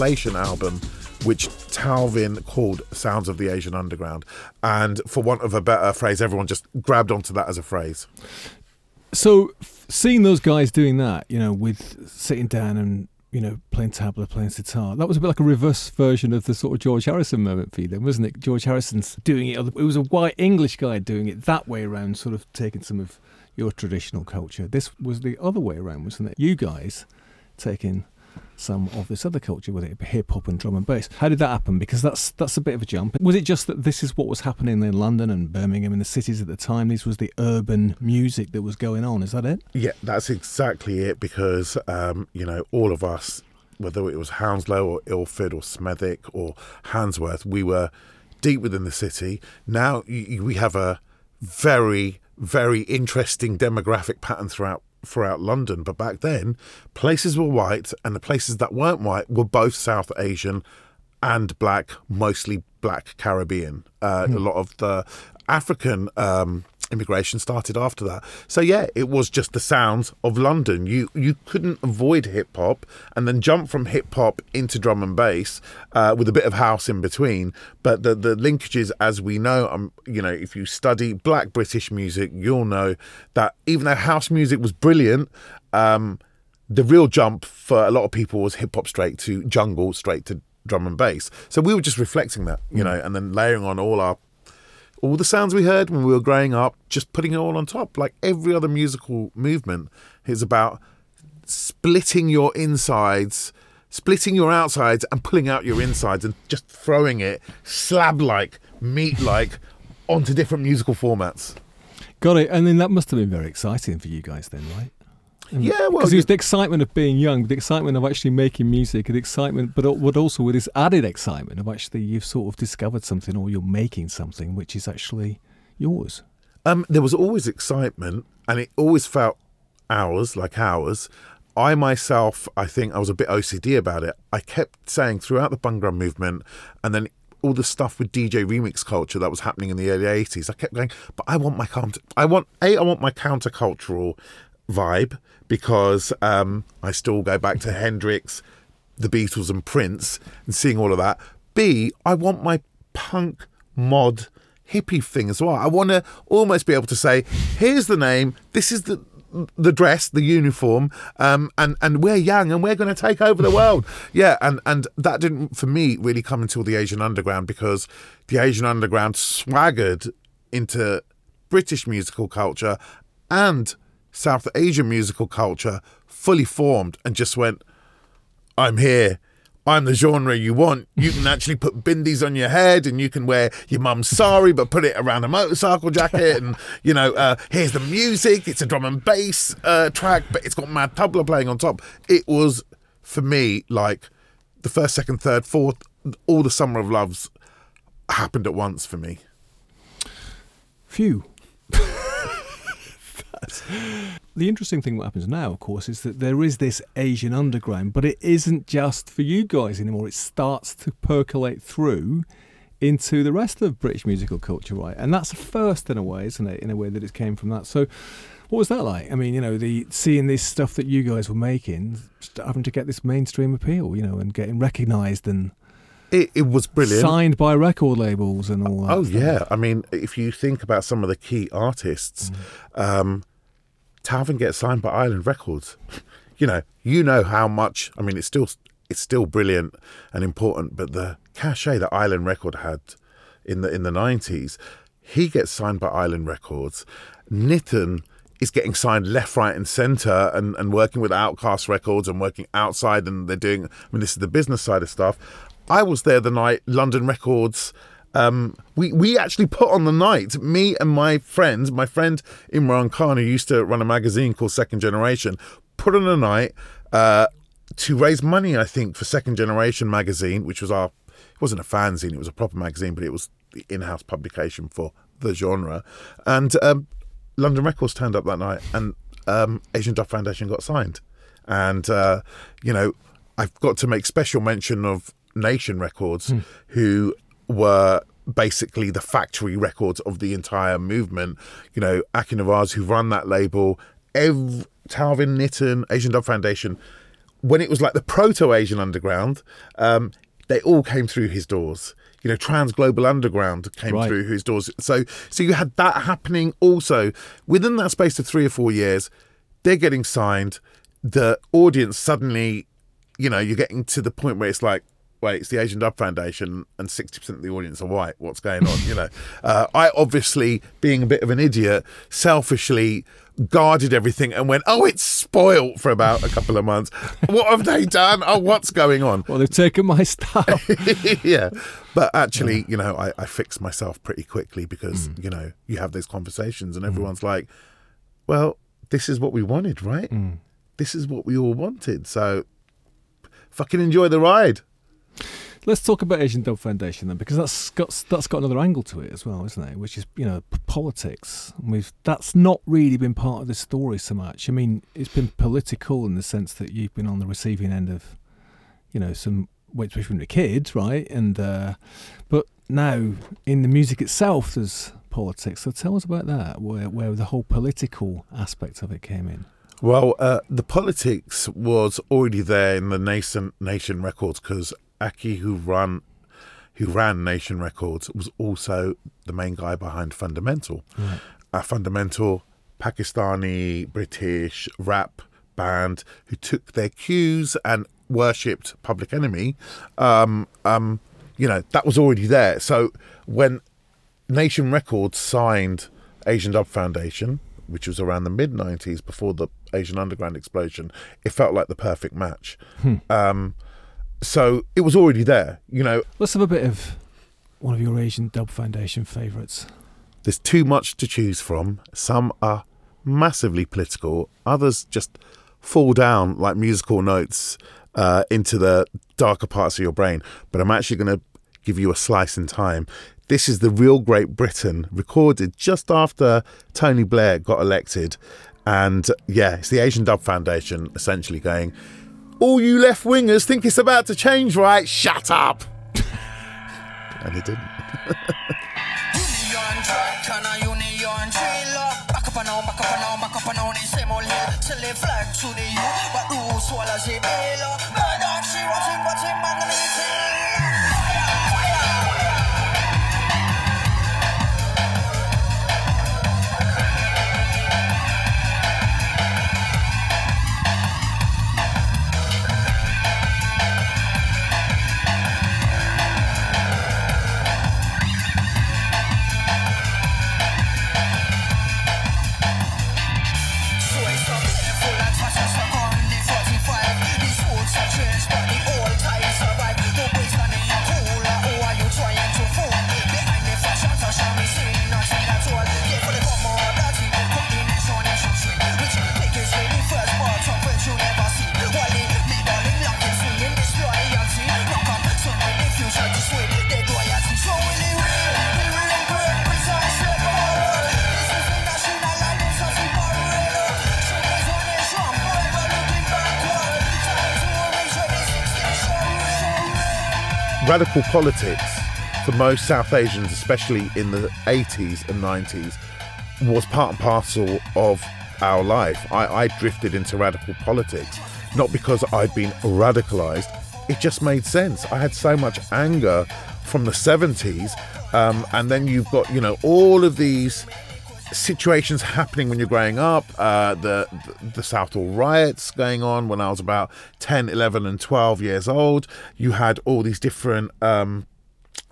Compilation album which Talvin called Sounds of the Asian Underground. And for want of a better phrase, everyone just grabbed onto that as a phrase. So, seeing those guys doing that, you know, with sitting down and you know, playing tabla, playing sitar. That was a bit like a reverse version of the sort of George Harrison moment for you, then, wasn't it? George Harrison's doing it. It was a white English guy doing it that way around, sort of taking some of your traditional culture. This was the other way around, wasn't it? You guys taking some of this other culture, whether it hip hop and drum and bass. How did that happen? Because that's that's a bit of a jump. Was it just that this is what was happening in London and Birmingham and the cities at the time? This was the urban music that was going on. Is that it? Yeah, that's exactly it. Because um, you know, all of us, whether it was Hounslow or Ilford or Smethwick or Handsworth, we were deep within the city. Now we have a very very interesting demographic pattern throughout throughout London. But back then, places were white, and the places that weren't white were both South Asian and black, mostly black Caribbean. Uh, mm. A lot of the African um, immigration started after that. So yeah, it was just the sounds of London. You you couldn't avoid hip hop and then jump from hip hop into drum and bass uh, with a bit of house in between. But the the linkages, as we know, um, you know, if you study Black British music, you'll know that even though house music was brilliant. Um, the real jump for a lot of people was hip hop straight to jungle, straight to drum and bass. So we were just reflecting that, you mm. know, and then layering on all our all the sounds we heard when we were growing up, just putting it all on top. Like every other musical movement is about splitting your insides, splitting your outsides, and pulling out your insides and just throwing it slab like, meat like, onto different musical formats. Got it. And then that must have been very exciting for you guys, then, right? Yeah, well, because it was the excitement of being young, the excitement of actually making music, the excitement, but but also with this added excitement of actually you've sort of discovered something or you're making something which is actually yours. Um, there was always excitement, and it always felt ours, like ours. I myself, I think I was a bit OCD about it. I kept saying throughout the Bhangra movement, and then all the stuff with DJ remix culture that was happening in the early 80s. I kept going, but I want my counter. I want a. I want my countercultural vibe because um, I still go back to Hendrix, the Beatles, and Prince and seeing all of that. B, I want my punk mod hippie thing as well. I want to almost be able to say, here's the name, this is the the dress, the uniform, um, and and we're young and we're going to take over the world. Yeah, and and that didn't for me really come until the Asian Underground because the Asian Underground swaggered into British musical culture and South Asian musical culture fully formed and just went, I'm here. I'm the genre you want. You can actually put bindis on your head and you can wear your mum's sari, but put it around a motorcycle jacket. And, you know, uh, here's the music. It's a drum and bass uh, track, but it's got mad tabla playing on top. It was, for me, like the first, second, third, fourth, all the Summer of Loves happened at once for me. Phew. The interesting thing that happens now, of course, is that there is this Asian underground, but it isn't just for you guys anymore. It starts to percolate through into the rest of British musical culture, right? And that's a first in a way, isn't it? In a way that it came from that. So, what was that like? I mean, you know, the seeing this stuff that you guys were making, having to get this mainstream appeal, you know, and getting recognised and it, it was brilliant. Signed by record labels and all that. Oh, stuff. yeah. I mean, if you think about some of the key artists, mm. um, Talvin gets signed by Island Records. you know, you know how much. I mean, it's still it's still brilliant and important, but the cachet that Island Record had in the in the nineties, he gets signed by Island Records. Nitin is getting signed left, right, and centre, and and working with Outcaste Records and working outside, and they're doing. I mean, this is the business side of stuff. I was there the night London Records. Um, we we actually put on the night. Me and my friends, my friend Imran Khan, who used to run a magazine called Second Generation, put on a night uh, to raise money. I think for Second Generation magazine, which was our it wasn't a fanzine, it was a proper magazine, but it was the in-house publication for the genre. And um, London Records turned up that night, and um, Asian Dub Foundation got signed. And uh, you know, I've got to make special mention of Nation Records, mm. who were basically the factory records of the entire movement. You know, Aki Nawaz, who run that label, every, Talvin Nitin, Asian Dub Foundation, when it was like the proto Asian underground, um, they all came through his doors. You know, Trans Global Underground came Right. through his doors. So, so you had that happening also within that space of three or four years. They're getting signed. The audience suddenly, you know, you're getting to the point where it's like, wait, it's the Asian Dub Foundation, and sixty percent of the audience are white. What's going on? you know, uh, I obviously, being a bit of an idiot, selfishly guarded everything and went, oh, it's spoilt for about a couple of months. what have they done? Oh, what's going on? Well, they've taken my stuff. yeah. But actually, you know, I, I fixed myself pretty quickly because, mm. you know, you have those conversations and mm. everyone's like, well, this is what we wanted, right? Mm. This is what we all wanted. So fucking enjoy the ride. Let's talk about Asian Dub Foundation then, because that's got that's got another angle to it as well, isn't it? Which is you know politics. We've that's not really been part of the story so much. I mean, it's been political in the sense that you've been on the receiving end of, you know, some which from the kids, right? And uh, but now in the music itself, there's politics. So tell us about that, where where the whole political aspect of it came in. Well, uh, the politics was already there in the nascent Nation Records because Aki, who run, who ran Nation Records, was also the main guy behind Fundamental. A Fundamental, Pakistani, British rap band who took their cues and worshipped Public Enemy. Um, um, you know that was already there. So when Nation Records signed Asian Dub Foundation, which was around the mid 90s before the Asian Underground explosion, it felt like the perfect match. Um, so it was already there. You know, Let's have a bit of one of your Asian Dub Foundation favourites. there's too much to choose from. Some are massively political, others just fall down like musical notes uh, into the darker parts of your brain. But I'm actually going to give you a slice in time. This is the real Great Britain, recorded just after Tony Blair got elected. And yeah, it's the Asian Dub Foundation essentially going, All you left wingers think it's about to change, right? Shut up! and it didn't. Radical politics for most South Asians, especially in the 80s and 90s, was part and parcel of our life. I, I drifted into radical politics, not because I'd been radicalized, it just made sense. I had so much anger from the 70s, um, and then you've got, you know, all of these situations happening when you're growing up. Uh, the the Southall riots going on when I was about 10 11 and 12 years old. You had all these different um,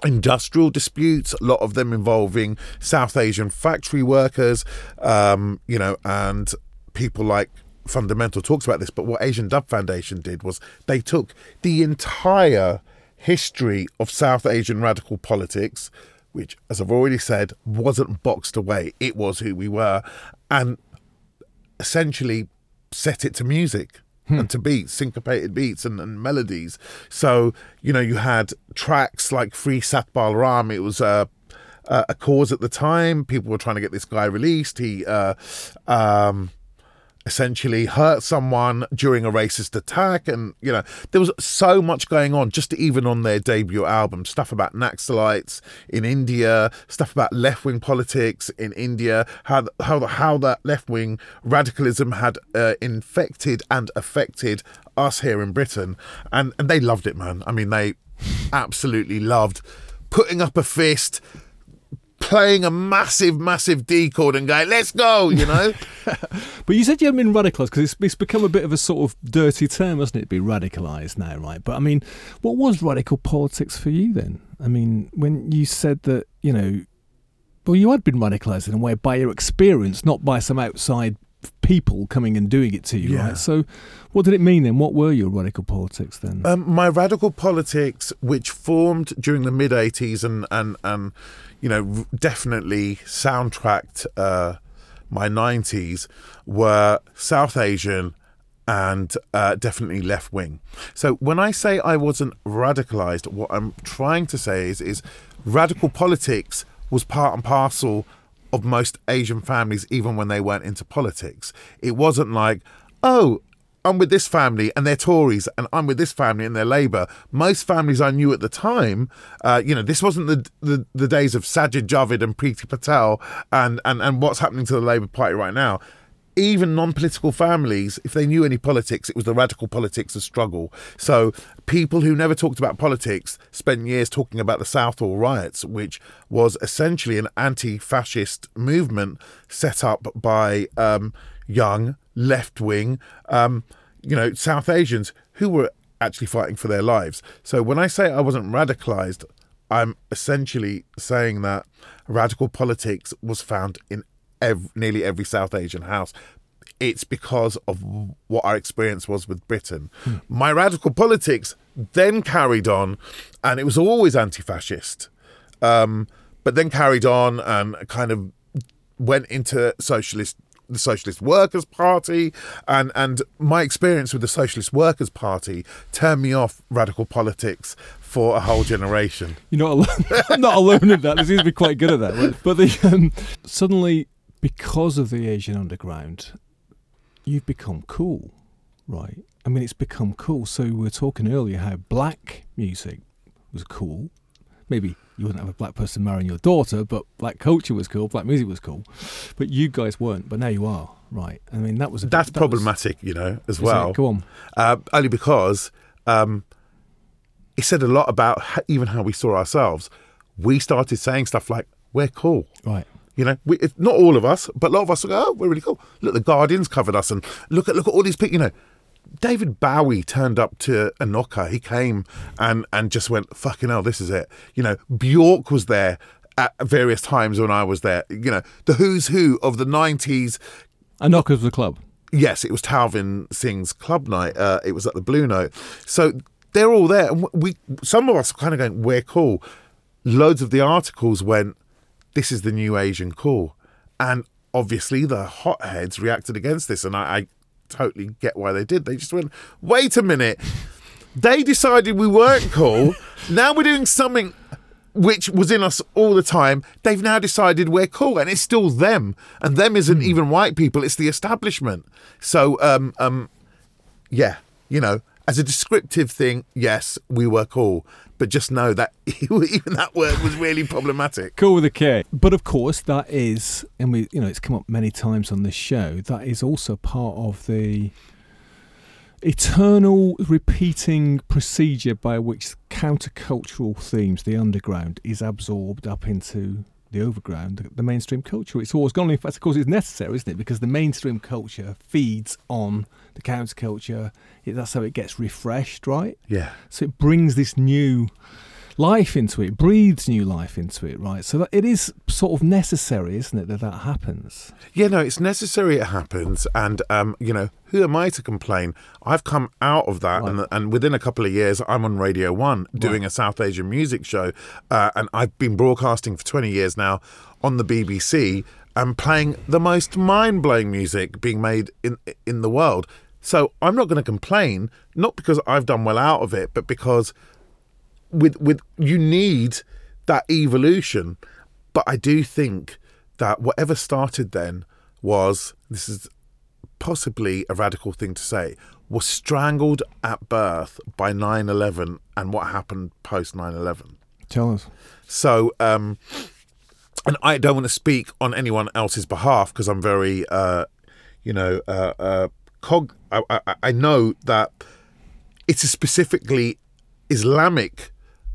industrial disputes a lot of them involving South Asian factory workers um, you know and people like fundamental talks about this but what Asian Dub Foundation did was they took the entire history of South Asian radical politics which, as I've already said, wasn't boxed away. It was who we were, and essentially set it to music and to beats, syncopated beats and, and melodies. So, you know, you had tracks like Free Satpal Ram. It was a, a, a cause at the time. People were trying to get this guy released. He, uh, um, essentially hurt someone during a racist attack and you know there was so much going on just even on their debut album stuff about Naxalites in India stuff about left-wing politics in India how how how that left-wing radicalism had uh, infected and affected us here in Britain, and and they loved it, man. I mean, they absolutely loved putting up a fist. Playing a massive, massive D chord and going, let's go, you know? But you said you haven't been radicalised because it's, it's become a bit of a sort of dirty term, hasn't it, to be radicalised now, right? But I mean, what was radical politics for you then? I mean, when you said that, you know, well, you had been radicalised in a way by your experience, not by some outside people coming and doing it to you, Yeah. right? So, what did it mean then? What were your radical politics then? Um, my radical politics, which formed during the mid '80s and and and you know definitely soundtracked uh, my '90s, were South Asian and uh, definitely left wing. So when I say I wasn't radicalized, what I'm trying to say is is radical politics was part and parcel of most Asian families, even when they weren't into politics. It wasn't like, oh, I'm with this family and they're Tories, and I'm with this family and they're Labour. Most families I knew at the time, uh, you know, this wasn't the, the the days of Sajid Javid and Priti Patel and, and and what's happening to the Labour Party right now. Even non-political families, if they knew any politics, it was the radical politics of struggle. So people who never talked about politics spent years talking about the Southall riots, which was essentially an anti-fascist movement set up by um, young left-wing, um, you know, South Asians who were actually fighting for their lives. So when I say I wasn't radicalized, I'm essentially saying that radical politics was found in ev- nearly every South Asian house. It's because of what our experience was with Britain. My radical politics then carried on, and it was always anti fascist, um, but then carried on and kind of went into socialist the Socialist Workers Party and and my experience with the Socialist Workers Party turned me off radical politics for a whole generation. You're not alone. I'm not alone in that. There seem to be quite good at that. But the, um, suddenly, because of the Asian underground, you've become cool, right? I mean, it's become cool. So we were talking earlier how black music was cool. Maybe you wouldn't have a black person marrying your daughter, but black culture was cool, black music was cool. But you guys weren't. But now you are, right? I mean, that was a That's that was- problematic, you know, as it? well. Go on. uh, only because um, it said a lot about even how we saw ourselves. We started saying stuff like, "We're cool." Right. You know, we, it, not all of us, but a lot of us will go, "Oh, we're really cool." Look, the Guardians covered us, and look at look at all these people. You know, David Bowie turned up to Anokha. He came and and just went, "Fucking hell, this is it." You know, Bjork was there at various times when I was there. You know, the who's who of the '90s Anokha's of the club. Yes, it was Talvin Singh's club night. Uh, it was at the Blue Note. So they're all there, and we some of us are kind of going, "We're cool." Loads of the articles went, "This is the new Asian cool," and obviously the hotheads reacted against this, and I, I totally get why they did. They just went, "Wait a minute." They decided we weren't cool. now we're doing something which was in us all the time. They've now decided we're cool, and it's still them. And them isn't even white people; it's the establishment. So, um, um, yeah, you know, as a descriptive thing, yes, we were cool, but just know that even that word was really problematic. Cool with a K. But of course, that is, and we, you know, it's come up many times on this show. That is also part of the eternal repeating procedure by which countercultural themes, the underground, is absorbed up into the overground, the, the mainstream culture. It's always gone. In fact, of course, it's necessary, isn't it? Because the mainstream culture feeds on the counterculture. It, that's how it gets refreshed, right? Yeah. So it brings this new life into it, breathes new life into it, right? So that it is sort of necessary, isn't it, that that happens? Yeah, no, it's necessary it happens. And, um, you know, who am I to complain? I've come out of that. And, and within a couple of years, I'm on Radio 1 doing a South Asian music show. Uh, and I've been broadcasting for 20 years now on the BBC and playing the most mind blowing music being made in, in the world. So I'm not going to complain, not because I've done well out of it, but because with with you need that evolution but i do think that whatever started then was this is possibly a radical thing to say was strangled at birth by 9-11 and what happened post 9-11 Tell us. so um and i don't want to speak on anyone else's behalf because i'm very uh you know uh, uh cog I, I i know that it's a specifically Islamic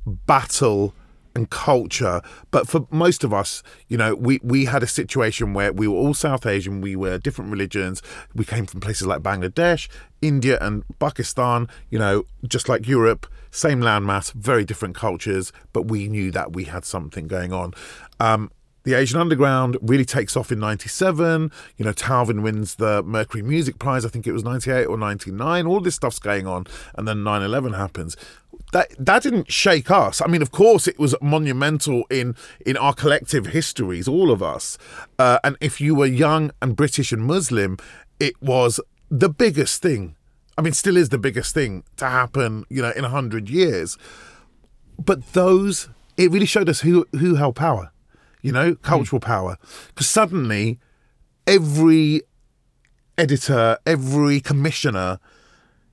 battle and culture. But for most of us, you know, we, we had a situation where we were all South Asian, we were different religions, we came from places like Bangladesh, India, and Pakistan, you know, just like Europe, same landmass, very different cultures, but we knew that we had something going on. Um, the Asian Underground really takes off in 97. You know, Talvin wins the Mercury Music Prize, I think it was 98 or 99. All this stuff's going on. And then 9 11 happens. That, that didn't shake us. I mean, of course, it was monumental in, in our collective histories, all of us. Uh, and if you were young and British and Muslim, it was the biggest thing. I mean, still is the biggest thing to happen, you know, in a hundred years. But those, it really showed us who who held power you know, cultural power. Because suddenly, every editor, every commissioner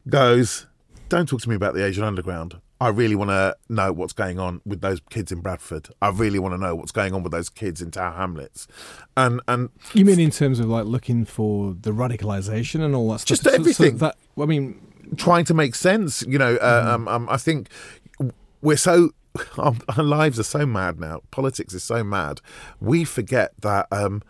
goes, Don't talk to me about the Asian Underground. I really want to know what's going on with those kids in Bradford. I really want to know what's going on with those kids in Tower Hamlets. And and You mean in terms of like looking for the radicalization and all that stuff? Just So- so everything. that I mean, trying to make sense. You know, uh, um, um, I think we're so our, our lives are so mad now. Politics is so mad. We forget that um,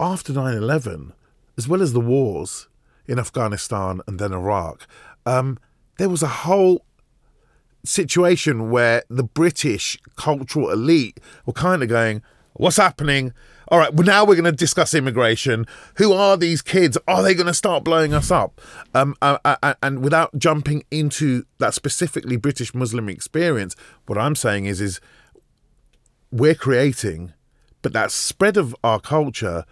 after 9-11, as well as the wars in Afghanistan and then Iraq, um, there was a whole situation where the British cultural elite were kind of going, "What's happening?" All right, well now we're going to discuss immigration. Who are these kids? Are they going to start blowing us up? Um, uh, uh, and without jumping into that specifically British Muslim experience, what I'm saying is, is we're creating, but that spread of our culture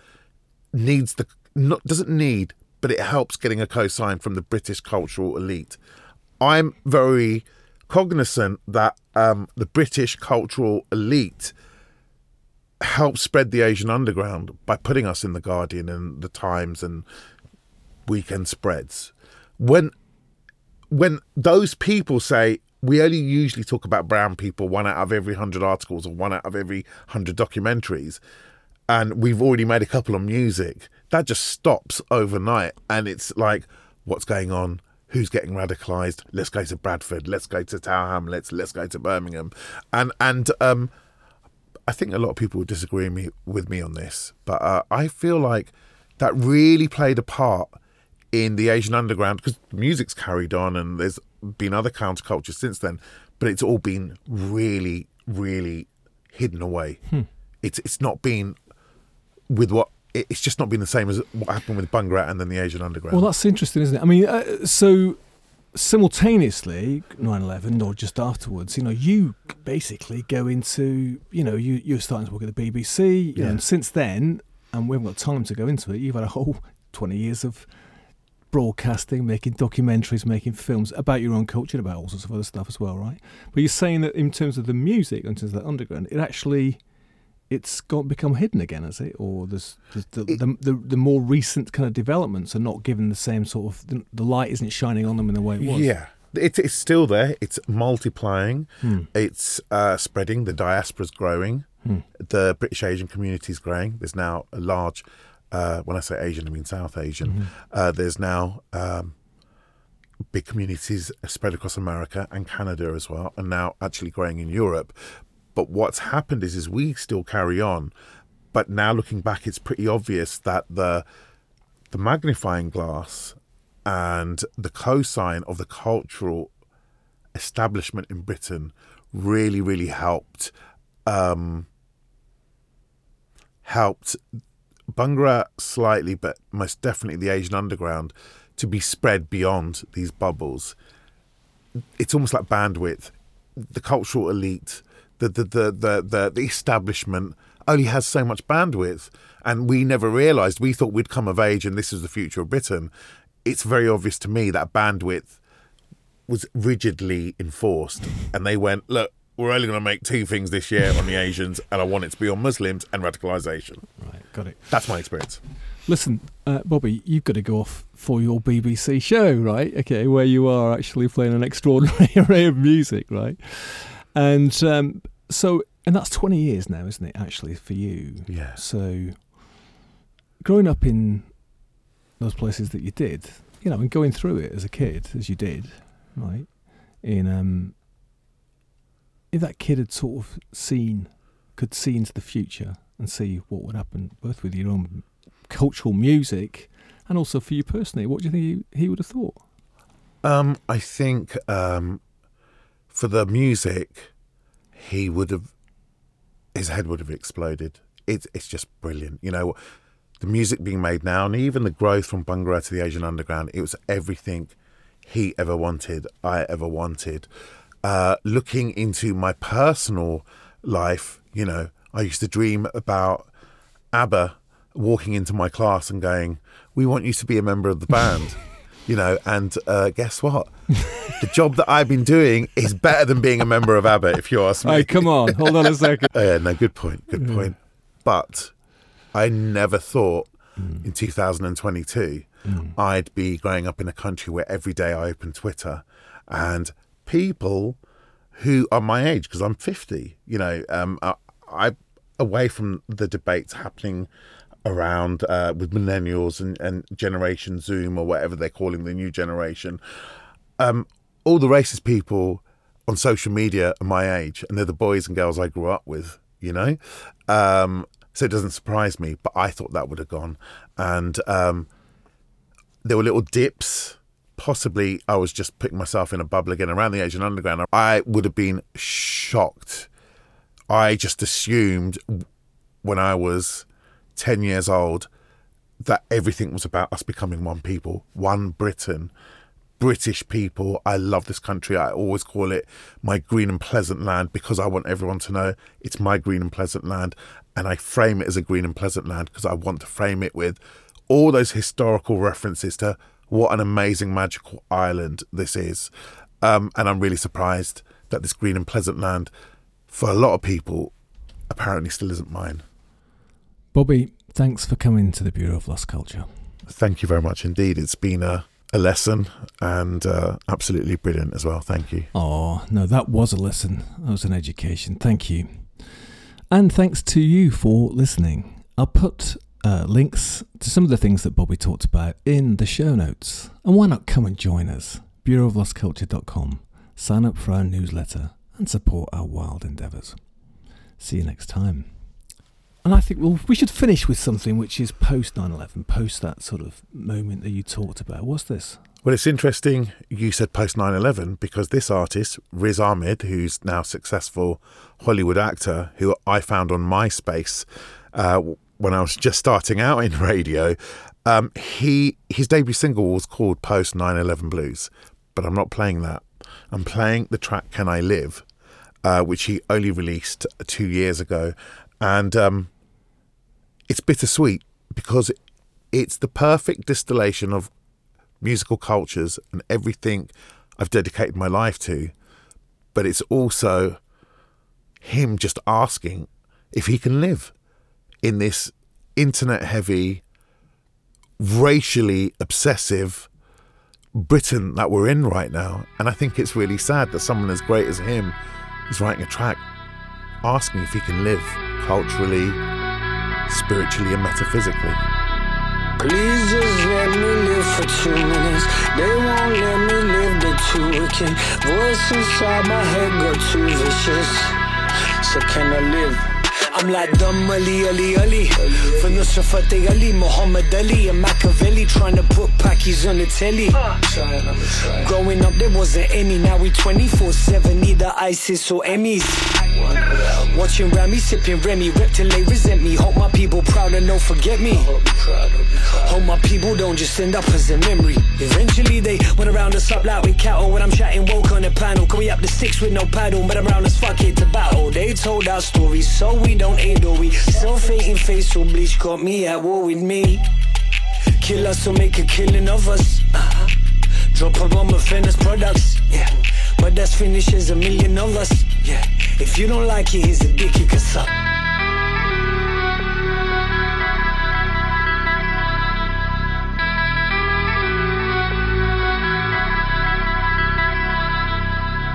needs the not doesn't need, but it helps getting a cosign from the British cultural elite. I'm very cognizant that um, the British cultural elite helped spread the Asian underground by putting us in the Guardian and the Times and weekend spreads. When when those people say we only usually talk about brown people one out of every hundred articles or one out of every hundred documentaries, and we've already made a couple on music, that just stops overnight, and it's like, what's going on? Who's getting radicalized? Let's go to Bradford. Let's go to Tower Hamlets. Let's go to Birmingham, and and um, I think a lot of people would disagree me, with me on this, but uh, I feel like that really played a part in the Asian underground because music's carried on and there's been other countercultures since then, but it's all been really, really hidden away. It's it's not been with what it's just not been the same as what happened with Bhangra and then the Asian underground. well, that's interesting, isn't it? I mean, uh, so simultaneously 9-11 or just afterwards you know you basically go into you know you, you're starting to work at the bbc know, Yeah. and since then and we haven't got time to go into it you've had a whole 20 years of broadcasting making documentaries making films about your own culture and about all sorts of other stuff as well right but you're saying that in terms of the music in terms of the underground it actually it's got become hidden again, has it? Or there's, there's the, It- the, the the more recent kind of developments are not given the same sort of the, the light isn't shining on them in the way it was. Yeah, it, it's still there. It's multiplying. Hmm. It's uh, spreading. The diaspora's growing. Hmm. The British Asian community is growing. There's now a large. Uh, when I say Asian, I mean South Asian. Mm-hmm. Uh, there's now um, big communities spread across America and Canada as well, and now actually growing in Europe. But what's happened is, is we still carry on. But now looking back, it's pretty obvious that the the magnifying glass and the cosign of the cultural establishment in Britain really, really helped um, helped Bhangra slightly, but most definitely the Asian underground to be spread beyond these bubbles. It's almost like bandwidth. The cultural elite, the the the the, the, the establishment only has so much bandwidth, and we never realised. We thought we'd come of age, and this is the future of Britain. It's very obvious to me that bandwidth was rigidly enforced, and they went, "Look, we're only going to make two things this year on the Asians, and I want it to be on Muslims and radicalisation." Right, got it. That's my experience. Listen, uh, Bobby, you've got to go off for your BBC show, right? Okay, where you are actually playing an extraordinary array of music, right? And um, so, and that's 20 years now, isn't it, actually, for you? Yeah. So, growing up in those places that you did, you know, and going through it as a kid, as you did, right? In um, if that kid had sort of seen, could see into the future and see what would happen, both with your own cultural music and also for you personally, what do you think he, he would have thought? Um, I think um, for the music, he would have his head would have exploded. It's it's just brilliant. You know, the music being made now, and even the growth from Bhangra to the Asian Underground. It was everything he ever wanted, I ever wanted. Uh, looking into my personal life, you know, I used to dream about ABBA walking into my class and going, "We want you to be a member of the band." you know, and uh, guess what? the job that I've been doing is better than being a member of ABBA, if you ask me. Hey, come on, hold on a second. Oh, yeah, no, good point, good point. But I never thought in 2022 I'd be growing up in a country where every day I open Twitter and people who are my age, because I'm 50, you know, um, I, I away from the debates happening around uh, with millennials and, and Generation Zoom or whatever they're calling the new generation. Um, all the racist people on social media are my age, and they're the boys and girls I grew up with, you know? Um, so it doesn't surprise me, but I thought that would have gone. And um, there were little dips. Possibly I was just putting myself in a bubble again around the Asian Underground. I would have been shocked. I just assumed when I was 10 years old that everything was about us becoming one people, one Britain. British people. I love this country. I always call it my green and pleasant land because I want everyone to know it's my green and pleasant land. And I frame it as a green and pleasant land because I want to frame it with all those historical references to what an amazing magical island this is. Um, and I'm really surprised that this green and pleasant land, for a lot of people, apparently still isn't mine. Bobby, thanks for coming to the Bureau of Lost Culture. Thank you very much indeed. It's been a, a lesson and uh, absolutely brilliant as well. Thank you. Oh, no, that was a lesson. That was an education. Thank you. And thanks to you for listening. I'll put uh, links to some of the things that Bobby talked about in the show notes. And why not come and join us? BureauofLostCulture.com. Sign up for our newsletter and support our wild endeavours. See you next time. And I think well, we should finish with something which is post 9 11, post that sort of moment that you talked about. What's this? Well, it's interesting you said post 9 11 because this artist, Riz Ahmed, who's now successful Hollywood actor, who I found on MySpace uh, when I was just starting out in radio, um, he his debut single was called Post 9 11 Blues. But I'm not playing that. I'm playing the track Can I Live, uh, which he only released two years ago. And um, it's bittersweet because it's the perfect distillation of musical cultures and everything I've dedicated my life to. But it's also him just asking if he can live in this internet heavy, racially obsessive Britain that we're in right now. And I think it's really sad that someone as great as him is writing a track asking if he can live culturally, spiritually, and metaphysically. Please just let me live for two minutes. They won't let me live, they're too wicked. Voice inside my head got too vicious. So can I live? I'm like Dum Ali Ali Ali From Nusrat Ali, Muhammad Ali and Machiavelli Trying to put Pakis on the telly Growing up there wasn't any Now we 24-7 Either ISIS or Emmys Watching Rami, sipping Remy Rep till they resent me. Hope my people proud and don't forget me. Hope my people don't just end up as a memory. Eventually they went around us up like we cattle. When I'm chatting woke on the panel. Can we up the six with no paddle? But I'm around us fuck it to battle. They told our stories so we don't hate or we. Self-hating facial bleach got me at war with me. Kill us or make a killing of us. Uh-huh. Drop a bomb of Fennis products. Yeah But that's finishes a million of us Yeah If you don't like it here's a dick you can suck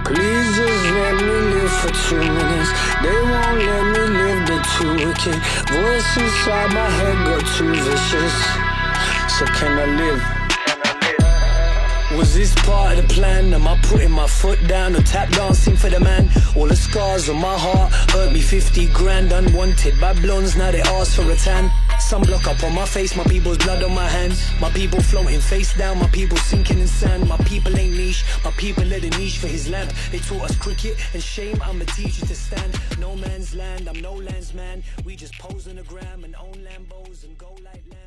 Please just let me live for two minutes. They won't let me live, they're too wicked. Voice inside my head got too vicious. So can I live? Was this part of the plan? Am I putting my foot down or tap dancing for the man? All the scars on my heart hurt me 50 grand unwanted by blondes. Now they ask for a tan. Sunblock up on my face, my people's blood on my hands. My people floating face down, my people sinking in sand. My people ain't niche, my people let a niche for his lamp. They taught us cricket and shame. I'm a teacher to stand. No man's land, I'm no land's man. We just pose on the gram and own Lambos and go like lambs.